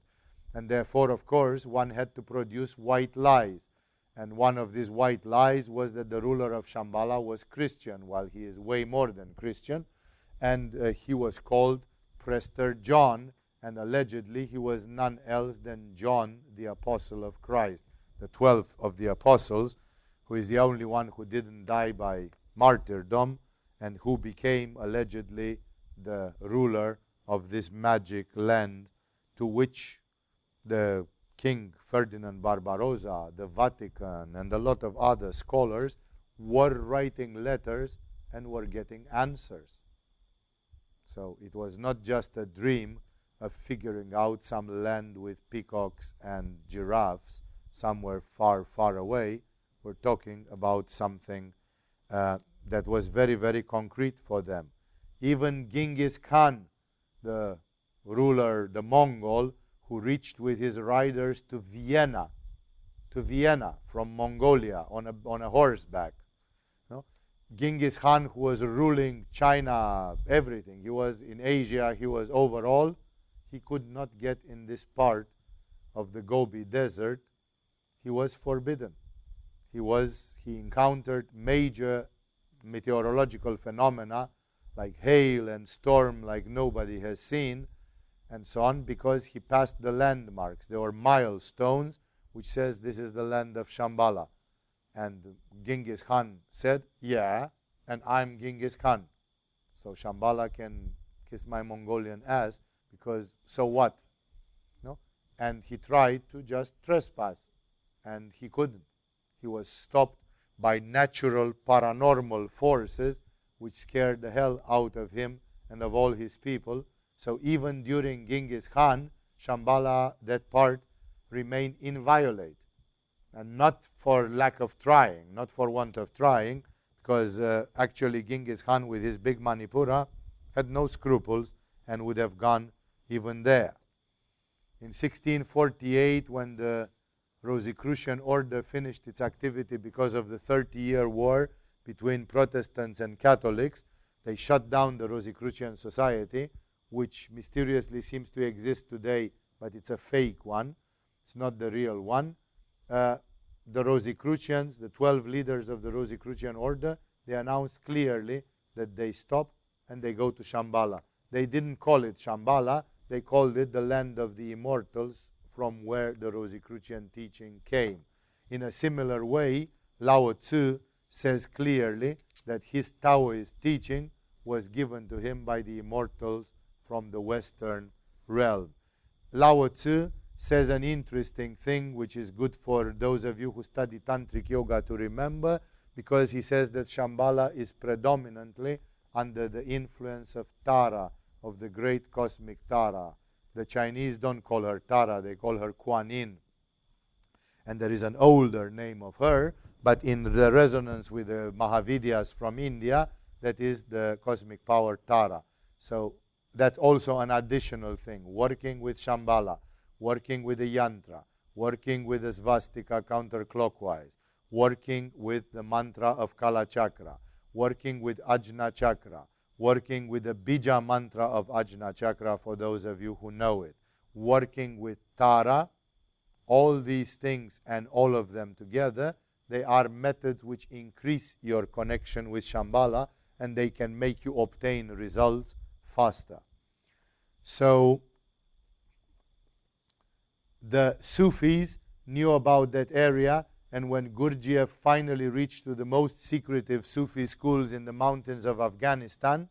And therefore, of course, one had to produce white lies. And one of these white lies was that the ruler of Shambhala was Christian, while he is way more than Christian. And uh, he was called Prester John, and allegedly he was none else than John, the apostle of Christ the 12th of the apostles, who is the only one who didn't die by martyrdom and who became allegedly the ruler of this magic land to which the King Ferdinand Barbarossa, the Vatican, and a lot of other scholars were writing letters and were getting answers. So it was not just a dream of figuring out some land with peacocks and giraffes somewhere far, far away. We're talking about something uh, that was very, very concrete for them. Even Genghis Khan, the ruler, the Mongol, who reached with his riders to Vienna, to Vienna from Mongolia on a, on a horseback. Genghis Khan, who was ruling China, everything, he was in Asia, he was overall, he could not get in this part of the Gobi Desert he was forbidden. He was he encountered major meteorological phenomena like hail and storm like nobody has seen and so on because he passed the landmarks. There were milestones which says this is the land of Shambhala. And Genghis Khan said, yeah, and I'm Genghis Khan. So Shambhala can kiss my Mongolian ass because so what? No? And he tried to just trespass and he couldn't. He was stopped by natural paranormal forces which scared the hell out of him and of all his people. So even during Genghis Khan, Shambhala, that part, remained inviolate. And not for lack of trying, not for want of trying, because uh, actually Genghis Khan, with his big Manipura, had no scruples and would have gone even there. In 1648, when the Rosicrucian order finished its activity because of the Thirty Year War between Protestants and Catholics, they shut down the Rosicrucian Society, which mysteriously seems to exist today, but it's a fake one. It's not the real one. Uh, the Rosicrucians, the 12 leaders of the Rosicrucian order, they announced clearly that they stop and they go to Shambhala. They didn't call it Shambhala, they called it the land of the immortals from where the Rosicrucian teaching came. In a similar way, Lao Tzu says clearly that his Taoist teaching was given to him by the immortals from the Western realm. Lao Tzu says an interesting thing which is good for those of you who study Tantric Yoga to remember because he says that Shambhala is predominantly under the influence of Tara, of the great cosmic Tara. The Chinese don't call her Tara, they call her Kuan Yin. And there is an older name of her, but in the resonance with the Mahavidyas from India, that is the cosmic power Tara. So that's also an additional thing. Working with Shambhala, working with the yantra, working with the svastika counterclockwise, working with the mantra of Kala Chakra, working with Ajna Chakra, working with the Bija mantra of Ajna Chakra for those of you who know it, working with Tara, all these things and all of them together, they are methods which increase your connection with Shambhala and they can make you obtain results faster. So, the Sufis knew about that area, and when Gurdjieff finally reached to the most secretive Sufi schools in the mountains of Afghanistan,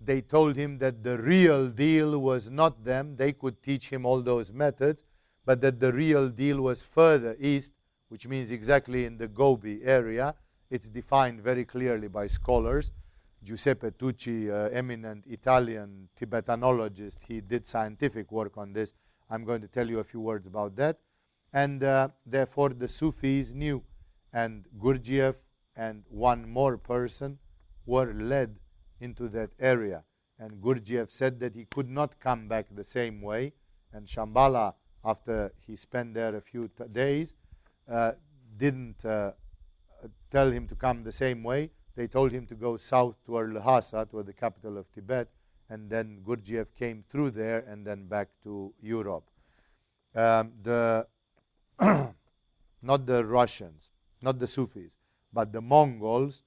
they told him that the real deal was not them, they could teach him all those methods, but that the real deal was further east, which means exactly in the Gobi area. It's defined very clearly by scholars. Giuseppe Tucci, uh, eminent Italian Tibetanologist, he did scientific work on this. I'm going to tell you a few words about that. And uh, therefore, the Sufis knew, and Gurdjieff and one more person were led into that area. And Gurdjieff said that he could not come back the same way. And Shambhala, after he spent there a few days, uh, didn't uh, tell him to come the same way they told him to go south toward Lhasa, toward the capital of Tibet, and then Gurdjieff came through there and then back to Europe. Um, the *clears throat* not the Russians, not the Sufis, but the Mongols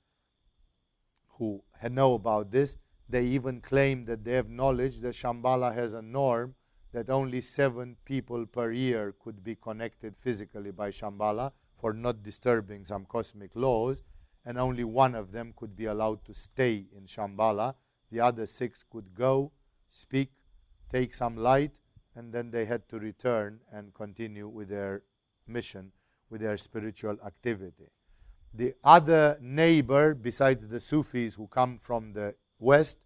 who know about this, they even claim that they have knowledge that Shambhala has a norm that only seven people per year could be connected physically by Shambhala for not disturbing some cosmic laws and only one of them could be allowed to stay in Shambhala. The other six could go, speak, take some light, and then they had to return and continue with their mission, with their spiritual activity. The other neighbor, besides the Sufis who come from the west,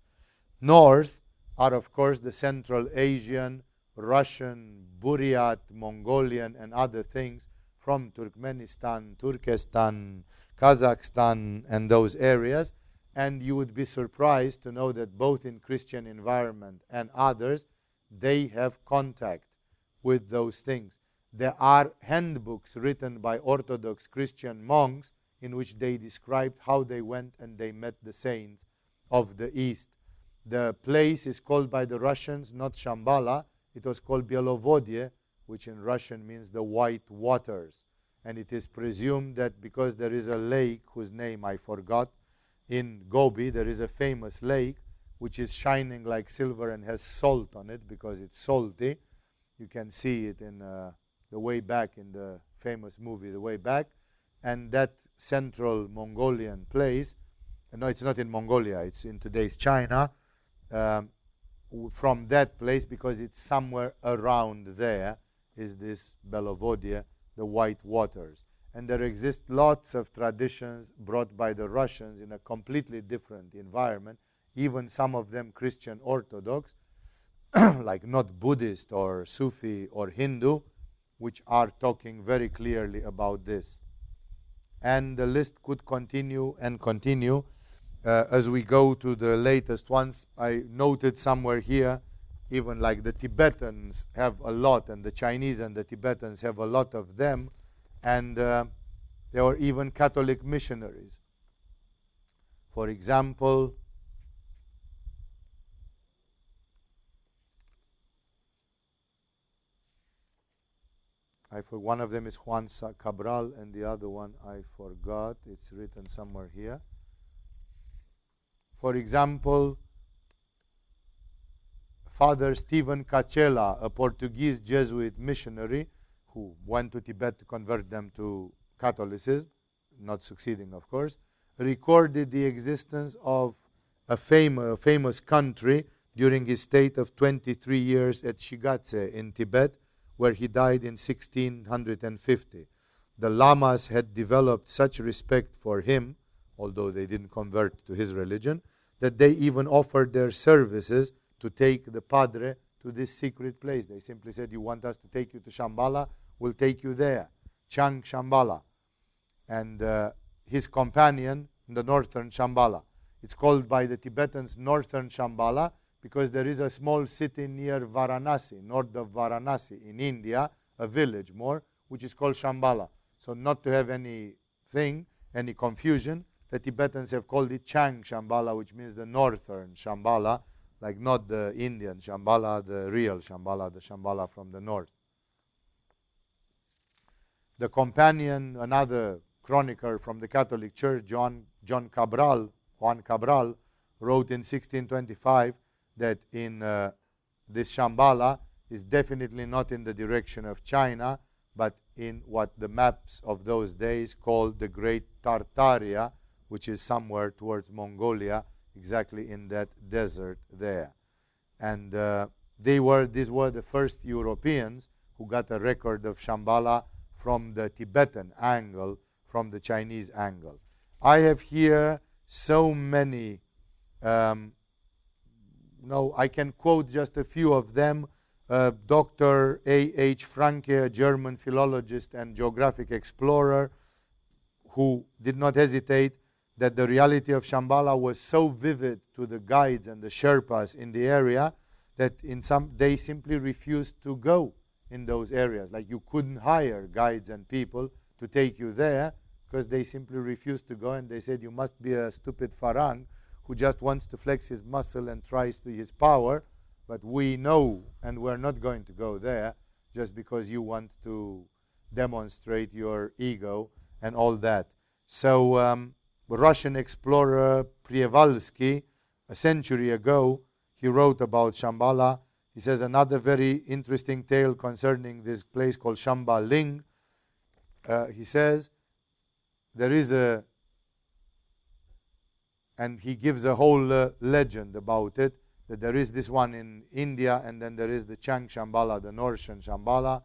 north, are of course the Central Asian, Russian, Buryat, Mongolian, and other things from Turkmenistan, Turkestan, Kazakhstan, and those areas. And you would be surprised to know that both in Christian environment and others, they have contact with those things. There are handbooks written by Orthodox Christian monks in which they described how they went and they met the saints of the East. The place is called by the Russians not Shambhala, it was called Belovodye, which in Russian means the white waters and it is presumed that because there is a lake whose name I forgot in Gobi, there is a famous lake which is shining like silver and has salt on it because it's salty. You can see it in uh, the way back in the famous movie, The Way Back. And that central Mongolian place, no, it's not in Mongolia, it's in today's China. Um, from that place, because it's somewhere around there, is this Belovodye, the white waters. And there exist lots of traditions brought by the Russians in a completely different environment, even some of them Christian Orthodox, *clears throat* like not Buddhist or Sufi or Hindu, which are talking very clearly about this. And the list could continue and continue uh, as we go to the latest ones. I noted somewhere here, even like the Tibetans have a lot, and the Chinese and the Tibetans have a lot of them, and uh, there were even Catholic missionaries. For example, I for one of them is Juan Cabral, and the other one I forgot. It's written somewhere here. For example, Father Stephen Cacella, a Portuguese Jesuit missionary who went to Tibet to convert them to Catholicism, not succeeding, of course, recorded the existence of a, fam- a famous country during his stay of 23 years at Shigatse in Tibet where he died in 1650. The lamas had developed such respect for him, although they didn't convert to his religion, that they even offered their services to take the padre to this secret place. They simply said, You want us to take you to Shambhala? We'll take you there. Chang Shambhala. And uh, his companion in the northern Shambhala. It's called by the Tibetans Northern Shambhala because there is a small city near Varanasi, north of Varanasi in India, a village more, which is called Shambhala. So, not to have any thing, any confusion, the Tibetans have called it Chang Shambhala, which means the northern Shambhala, like not the Indian Shambhala, the real Shambhala, the Shambhala from the north. The companion, another chronicler from the Catholic Church, John, John Cabral, Juan Cabral, wrote in 1625 that in uh, this Shambhala is definitely not in the direction of China, but in what the maps of those days called the Great Tartaria, which is somewhere towards Mongolia, exactly in that desert there. And uh, they were, these were the first Europeans who got a record of Shambhala from the Tibetan angle, from the Chinese angle. I have here so many um, no, I can quote just a few of them. Uh, Dr. A. H. Franke, a German philologist and geographic explorer, who did not hesitate that the reality of Shambhala was so vivid to the guides and the Sherpas in the area that in some they simply refused to go in those areas. Like you couldn't hire guides and people to take you there because they simply refused to go and they said you must be a stupid farang who just wants to flex his muscle and tries to his power. But we know, and we're not going to go there just because you want to demonstrate your ego and all that. So, um, Russian explorer Przhevalsky, a century ago, he wrote about Shambhala. He says another very interesting tale concerning this place called Shambaling. Uh, he says there is a and he gives a whole uh, legend about it that there is this one in India and then there is the Chang Shambhala, the Northern Shambhala,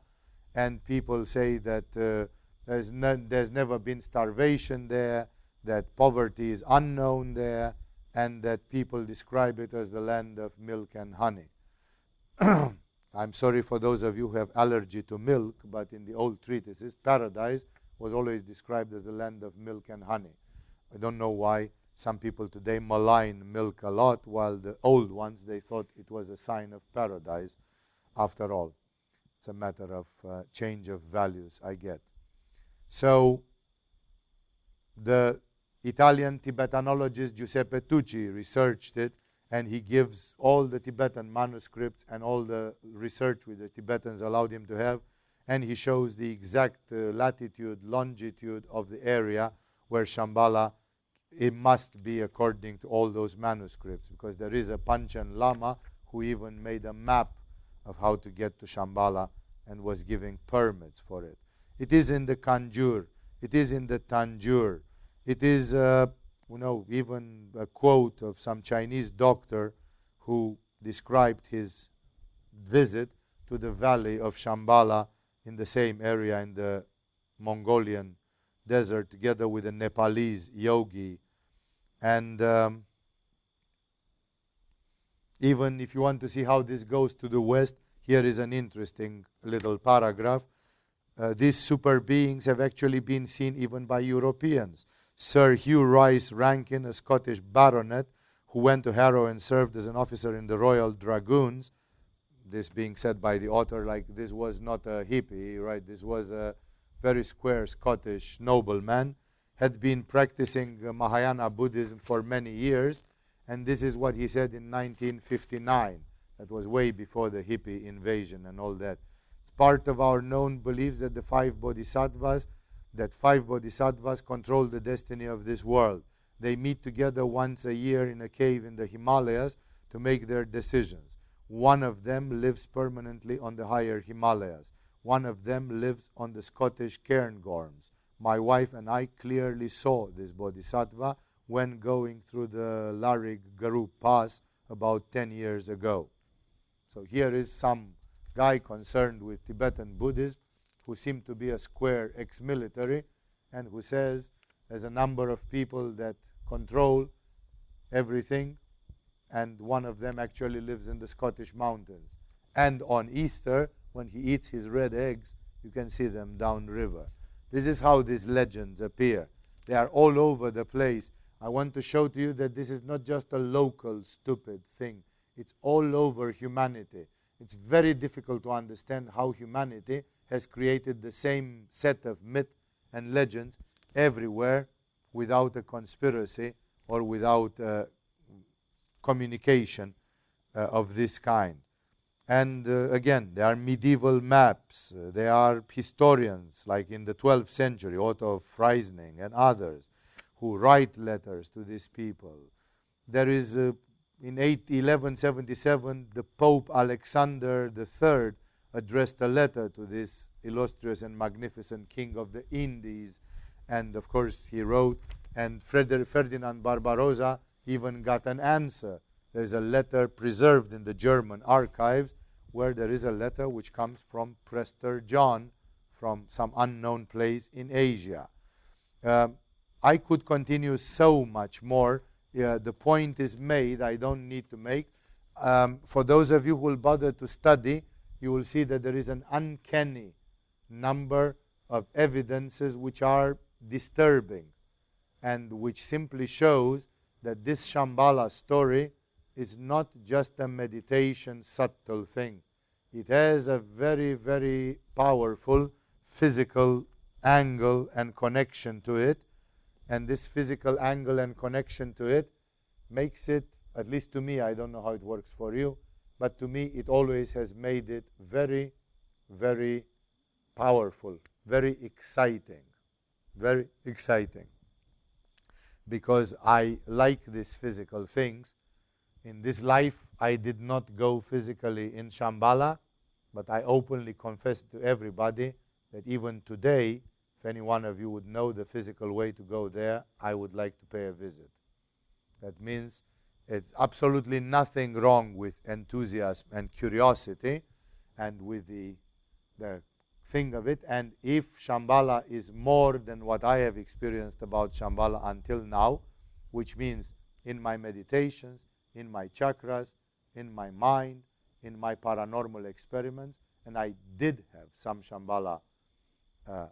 and people say that uh, there's, there's never been starvation there, that poverty is unknown there, and that people describe it as the land of milk and honey. *clears throat* I'm sorry for those of you who have allergy to milk, but in the old treatises, paradise was always described as the land of milk and honey. I don't know why some people today malign milk a lot, while the old ones, they thought it was a sign of paradise. After all, it's a matter of uh, change of values, I get. So, the Italian Tibetanologist Giuseppe Tucci researched it, and he gives all the Tibetan manuscripts and all the research which the Tibetans allowed him to have, and he shows the exact uh, latitude, longitude of the area where Shambhala it must be according to all those manuscripts because there is a Panchen Lama who even made a map of how to get to Shambhala and was giving permits for it. It is in the Kanjur. It is in the Tanjur. It is, uh, you know, even a quote of some Chinese doctor who described his visit to the valley of Shambhala in the same area in the Mongolian desert together with a Nepalese yogi. And um, even if you want to see how this goes to the west, here is an interesting little paragraph. Uh, these super beings have actually been seen even by Europeans. Sir Hugh Rhys Rankin, a Scottish baronet who went to Harrow and served as an officer in the Royal Dragoons, this being said by the author, like this was not a hippie, right? This was a very square Scottish nobleman, had been practicing Mahayana Buddhism for many years, and this is what he said in 1959. That was way before the hippie invasion and all that. It's part of our known beliefs that the five bodhisattvas, that five bodhisattvas control the destiny of this world. They meet together once a year in a cave in the Himalayas to make their decisions. One of them lives permanently on the higher Himalayas. One of them lives on the Scottish Cairngorms. My wife and I clearly saw this bodhisattva when going through the Lairig Ghru Pass about 10 years ago. So here is some guy concerned with Tibetan Buddhism who seemed to be a square ex military and who says there's a number of people that control everything, and one of them actually lives in the Scottish mountains. And on Easter, when he eats his red eggs, you can see them downriver. This is how these legends appear. They are all over the place. I want to show to you that this is not just a local stupid thing, it's all over humanity. It's very difficult to understand how humanity has created the same set of myth and legends everywhere without a conspiracy or without uh, communication uh, of this kind. And uh, again, there are medieval maps, uh, there are historians, like in the 12th century, Otto of Freising and others, who write letters to these people. There is, uh, in 8, 1177, the Pope Alexander III addressed a letter to this illustrious and magnificent king of the Indies. And of course, he wrote, and Ferdinand Barbarossa even got an answer there's a letter preserved in the German archives where there is a letter which comes from Prester John from some unknown place in Asia. Um, I could continue so much more. Yeah, the point is made, I don't need to make. Um, for those of you who will bother to study, you will see that there is an uncanny number of evidences which are disturbing and which simply shows that this Shambhala story is not just a meditation subtle thing. It has a very, very powerful physical angle and connection to it. And this physical angle and connection to it makes it, at least to me, I don't know how it works for you, but to me, it always has made it very, very powerful, very exciting. Very exciting. Because I like these physical things in this life, I did not go physically in Shambhala, but I openly confess to everybody that even today, if any one of you would know the physical way to go there, I would like to pay a visit. That means it's absolutely nothing wrong with enthusiasm and curiosity and with the, the thing of it. And if Shambhala is more than what I have experienced about Shambhala until now, which means in my meditations, in my chakras, in my mind, in my paranormal experiments, and I did have some Shambhala uh,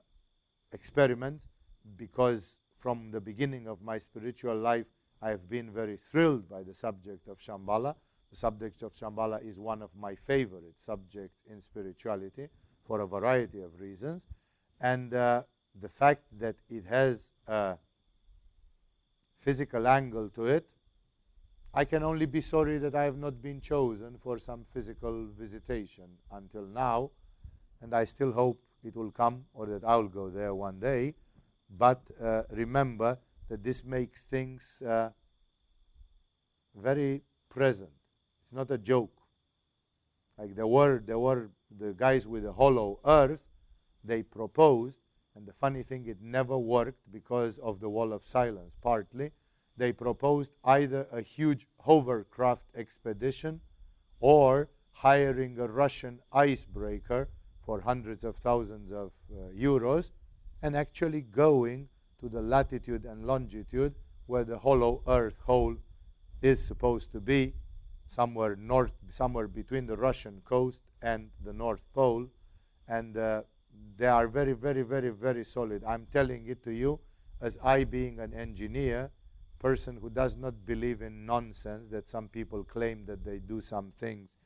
experiments because from the beginning of my spiritual life, I have been very thrilled by the subject of Shambhala. The subject of Shambhala is one of my favorite subjects in spirituality for a variety of reasons. And uh, the fact that it has a physical angle to it I can only be sorry that I have not been chosen for some physical visitation until now, and I still hope it will come or that I will go there one day. But uh, remember that this makes things uh, very present. It's not a joke. Like there were, there were the guys with the hollow earth, they proposed, and the funny thing, it never worked because of the wall of silence, partly they proposed either a huge hovercraft expedition or hiring a Russian icebreaker for hundreds of thousands of uh, euros and actually going to the latitude and longitude where the hollow earth hole is supposed to be, somewhere north, somewhere between the Russian coast and the North Pole, and uh, they are very, very, very, very solid. I'm telling it to you as I, being an engineer, person who does not believe in nonsense that some people claim that they do some things.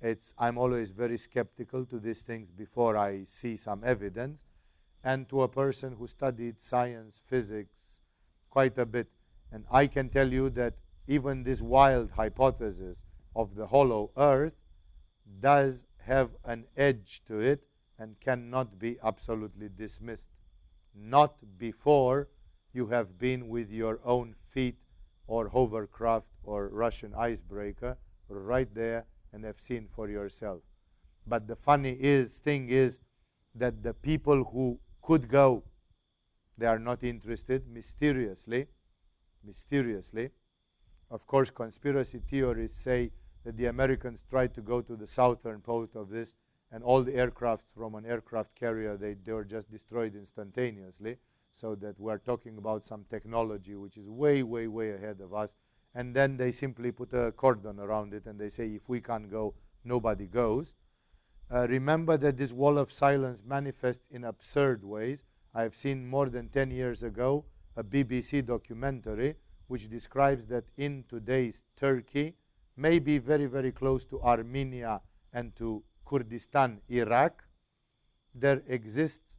It's, I'm always very skeptical to these things before I see some evidence. And to a person who studied science, physics quite a bit. And I can tell you that even this wild hypothesis of the hollow earth does have an edge to it and cannot be absolutely dismissed. Not before you have been with your own feet or hovercraft or Russian icebreaker right there and have seen for yourself. But the funny is thing is that the people who could go, they are not interested mysteriously. Mysteriously. Of course, conspiracy theorists say that the Americans tried to go to the southern post of this, and all the aircrafts from an aircraft carrier, they, they were just destroyed instantaneously so that we're talking about some technology which is way, way, way ahead of us. And then they simply put a cordon around it and they say, if we can't go, nobody goes. Uh, remember that this wall of silence manifests in absurd ways. I've seen more than 10 years ago a BBC documentary which describes that in today's Turkey, maybe very, very close to Armenia and to Kurdistan, Iraq, there exists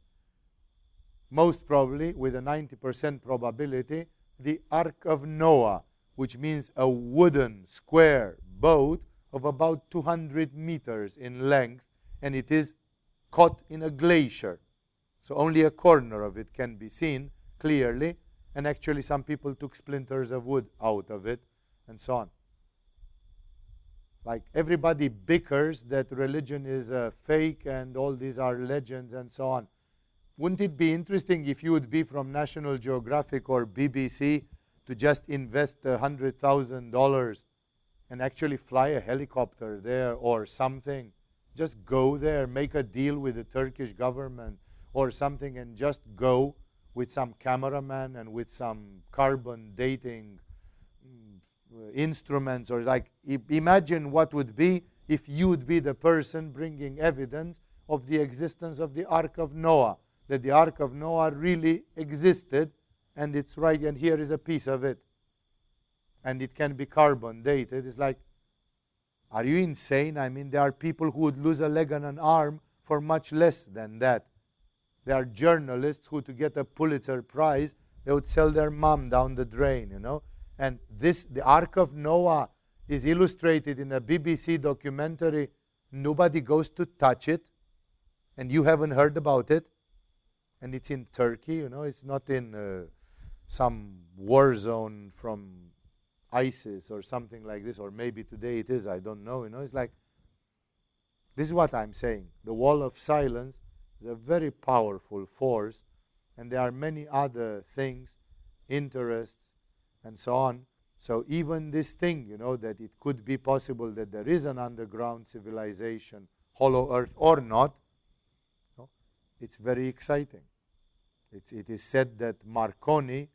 most probably with a 90% probability, the Ark of Noah, which means a wooden square boat of about 200 meters in length, and it is caught in a glacier. So only a corner of it can be seen clearly, and actually some people took splinters of wood out of it, and so on. Like everybody bickers that religion is a fake and all these are legends and so on. Wouldn't it be interesting if you would be from National Geographic or BBC to just invest $100,000 and actually fly a helicopter there or something? Just go there, make a deal with the Turkish government or something, and just go with some cameraman and with some carbon dating mm, instruments or like imagine what would be if you would be the person bringing evidence of the existence of the ark of noah that the Ark of Noah really existed, and it's right, and here is a piece of it. And it can be carbon dated. It's like, are you insane? I mean, there are people who would lose a leg and an arm for much less than that. There are journalists who, to get a Pulitzer Prize, they would sell their mom down the drain, you know. And this, the Ark of Noah, is illustrated in a BBC documentary. Nobody goes to touch it, and you haven't heard about it and it's in Turkey. You know, it's not in uh, some war zone from ISIS or something like this, or maybe today it is. I don't know. You know, it's like this is what I'm saying. The wall of silence is a very powerful force, and there are many other things, interests, and so on. So even this thing, you know, that it could be possible that there is an underground civilization, hollow earth or not, you know, it's very exciting. It's, it is said that Marconi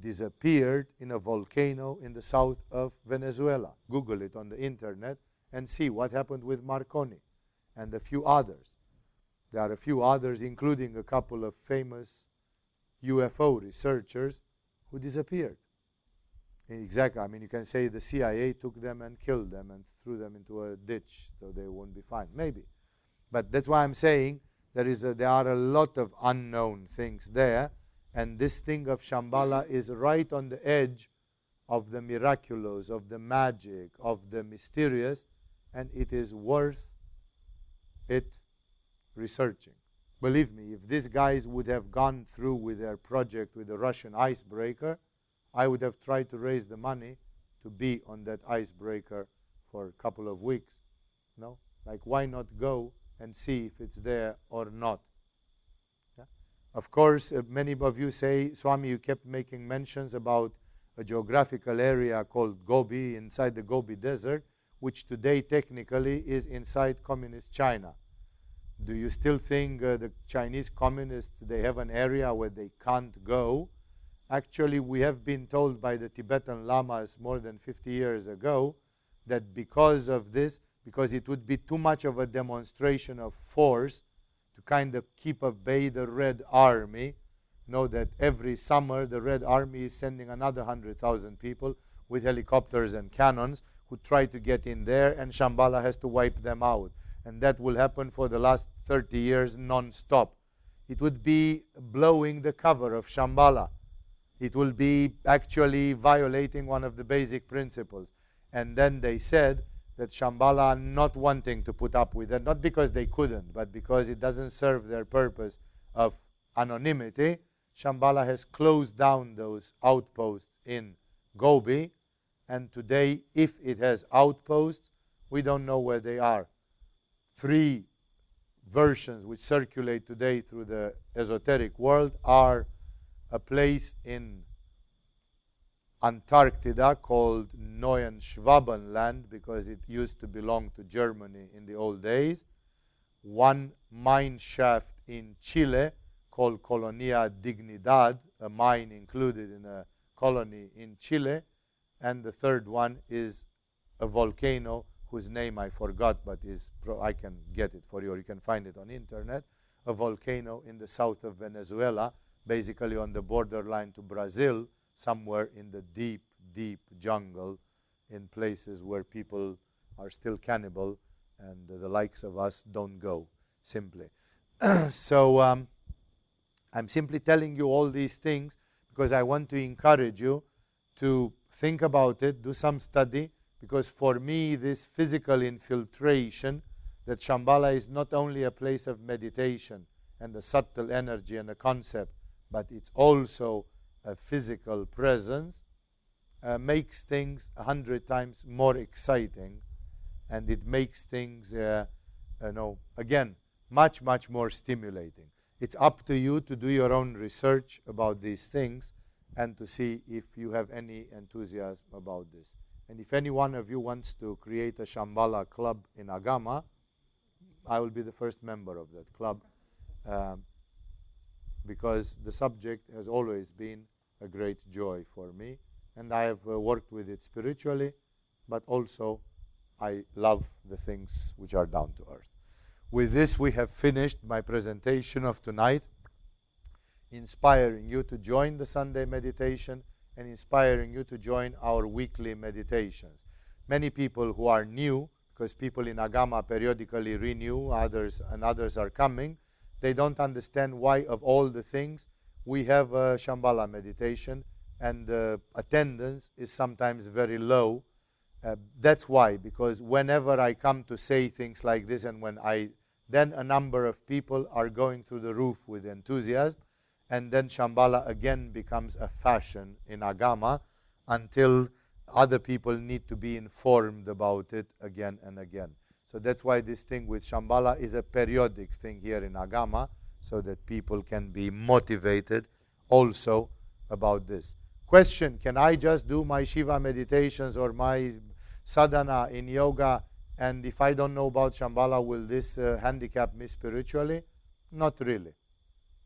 disappeared in a volcano in the south of Venezuela. Google it on the internet and see what happened with Marconi and a few others. There are a few others, including a couple of famous UFO researchers who disappeared. Exactly. I mean, you can say the CIA took them and killed them and threw them into a ditch so they won't be fine. Maybe. But that's why I'm saying there, is a, there are a lot of unknown things there. And this thing of Shambhala is right on the edge of the miraculous, of the magic, of the mysterious, and it is worth it researching. Believe me, if these guys would have gone through with their project with the Russian icebreaker, I would have tried to raise the money to be on that icebreaker for a couple of weeks. No? Like, why not go and see if it's there or not. Yeah? Of course, uh, many of you say, Swami, you kept making mentions about a geographical area called Gobi inside the Gobi Desert, which today technically is inside communist China. Do you still think uh, the Chinese communists they have an area where they can't go? Actually, we have been told by the Tibetan lamas more than 50 years ago that because of this, because it would be too much of a demonstration of force to kind of keep at bay the Red Army, know that every summer the Red Army is sending another 100,000 people with helicopters and cannons who try to get in there, and Shambhala has to wipe them out. And that will happen for the last 30 years non stop. It would be blowing the cover of Shambhala. It will be actually violating one of the basic principles. And then they said that Shambhala not wanting to put up with it, not because they couldn't, but because it doesn't serve their purpose of anonymity. Shambhala has closed down those outposts in Gobi and today, if it has outposts, we don't know where they are. Three versions which circulate today through the esoteric world are a place in Antarctica called Neuenschwaben land because it used to belong to Germany in the old days. One mine shaft in Chile called Colonia Dignidad, a mine included in a colony in Chile and the third one is a volcano whose name I forgot, but is I can get it for you, or you can find it on internet. A volcano in the south of Venezuela, basically on the borderline to Brazil, somewhere in the deep, deep jungle, in places where people are still cannibal, and the likes of us don't go. Simply, *clears throat* so um, I'm simply telling you all these things because I want to encourage you to think about it, do some study, because for me, this physical infiltration, that Shambhala is not only a place of meditation and a subtle energy and a concept, but it's also physical presence, uh, makes things a hundred times more exciting, and it makes things, uh, you know, again, much, much more stimulating. It's up to you to do your own research about these things and to see if you have any enthusiasm about this. And if any one of you wants to create a Shambhala club in Agama, I will be the first member of that club um, because the subject has always been a great joy for me. And I have uh, worked with it spiritually, but also I love the things which are down to earth. With this, we have finished my presentation of tonight inspiring you to join the Sunday meditation and inspiring you to join our weekly meditations. Many people who are new, because people in Agama periodically renew, others and others are coming, they don't understand why, of all the things, we have a Shambhala meditation and the attendance is sometimes very low. Uh, that's why, because whenever I come to say things like this, and when I then a number of people are going through the roof with enthusiasm, and then Shambhala again becomes a fashion in Agama until other people need to be informed about it again and again. So that's why this thing with Shambhala is a periodic thing here in Agama, so that people can be motivated also about this. Question Can I just do my Shiva meditations or my sadhana in yoga, and if I don't know about Shambhala, will this uh, handicap me spiritually? Not really.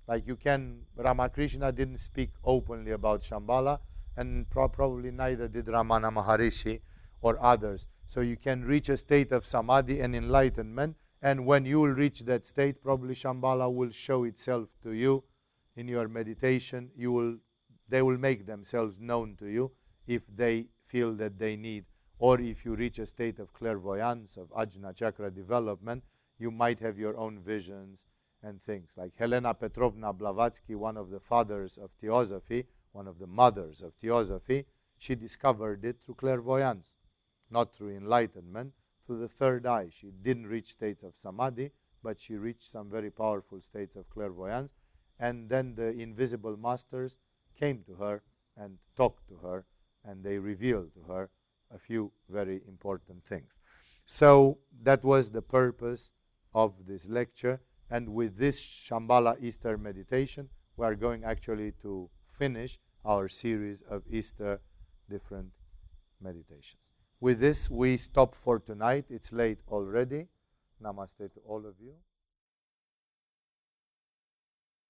Like you can, Ramakrishna didn't speak openly about Shambhala, and pro- probably neither did Ramana Maharishi or others. So you can reach a state of samadhi and enlightenment, and when you will reach that state, probably Shambhala will show itself to you in your meditation. You will, they will make themselves known to you if they feel that they need. Or if you reach a state of clairvoyance, of ajna chakra development, you might have your own visions and things. Like Helena Petrovna Blavatsky, one of the fathers of theosophy, one of the mothers of theosophy, she discovered it through clairvoyance, not through enlightenment, through the third eye. She didn't reach states of samadhi, but she reached some very powerful states of clairvoyance. And then the invisible masters came to her and talked to her, and they revealed to her a few very important things. So that was the purpose of this lecture. And with this Shambhala Easter meditation, we are going actually to finish our series of Easter different meditations. With this, we stop for tonight. It's late already. Namaste to all of you.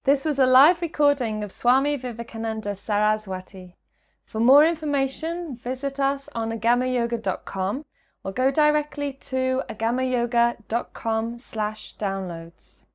This was a live recording of Swami Vivekananda Saraswati. For more information, visit us on agamayoga.com or go directly to agamayoga.com slash downloads.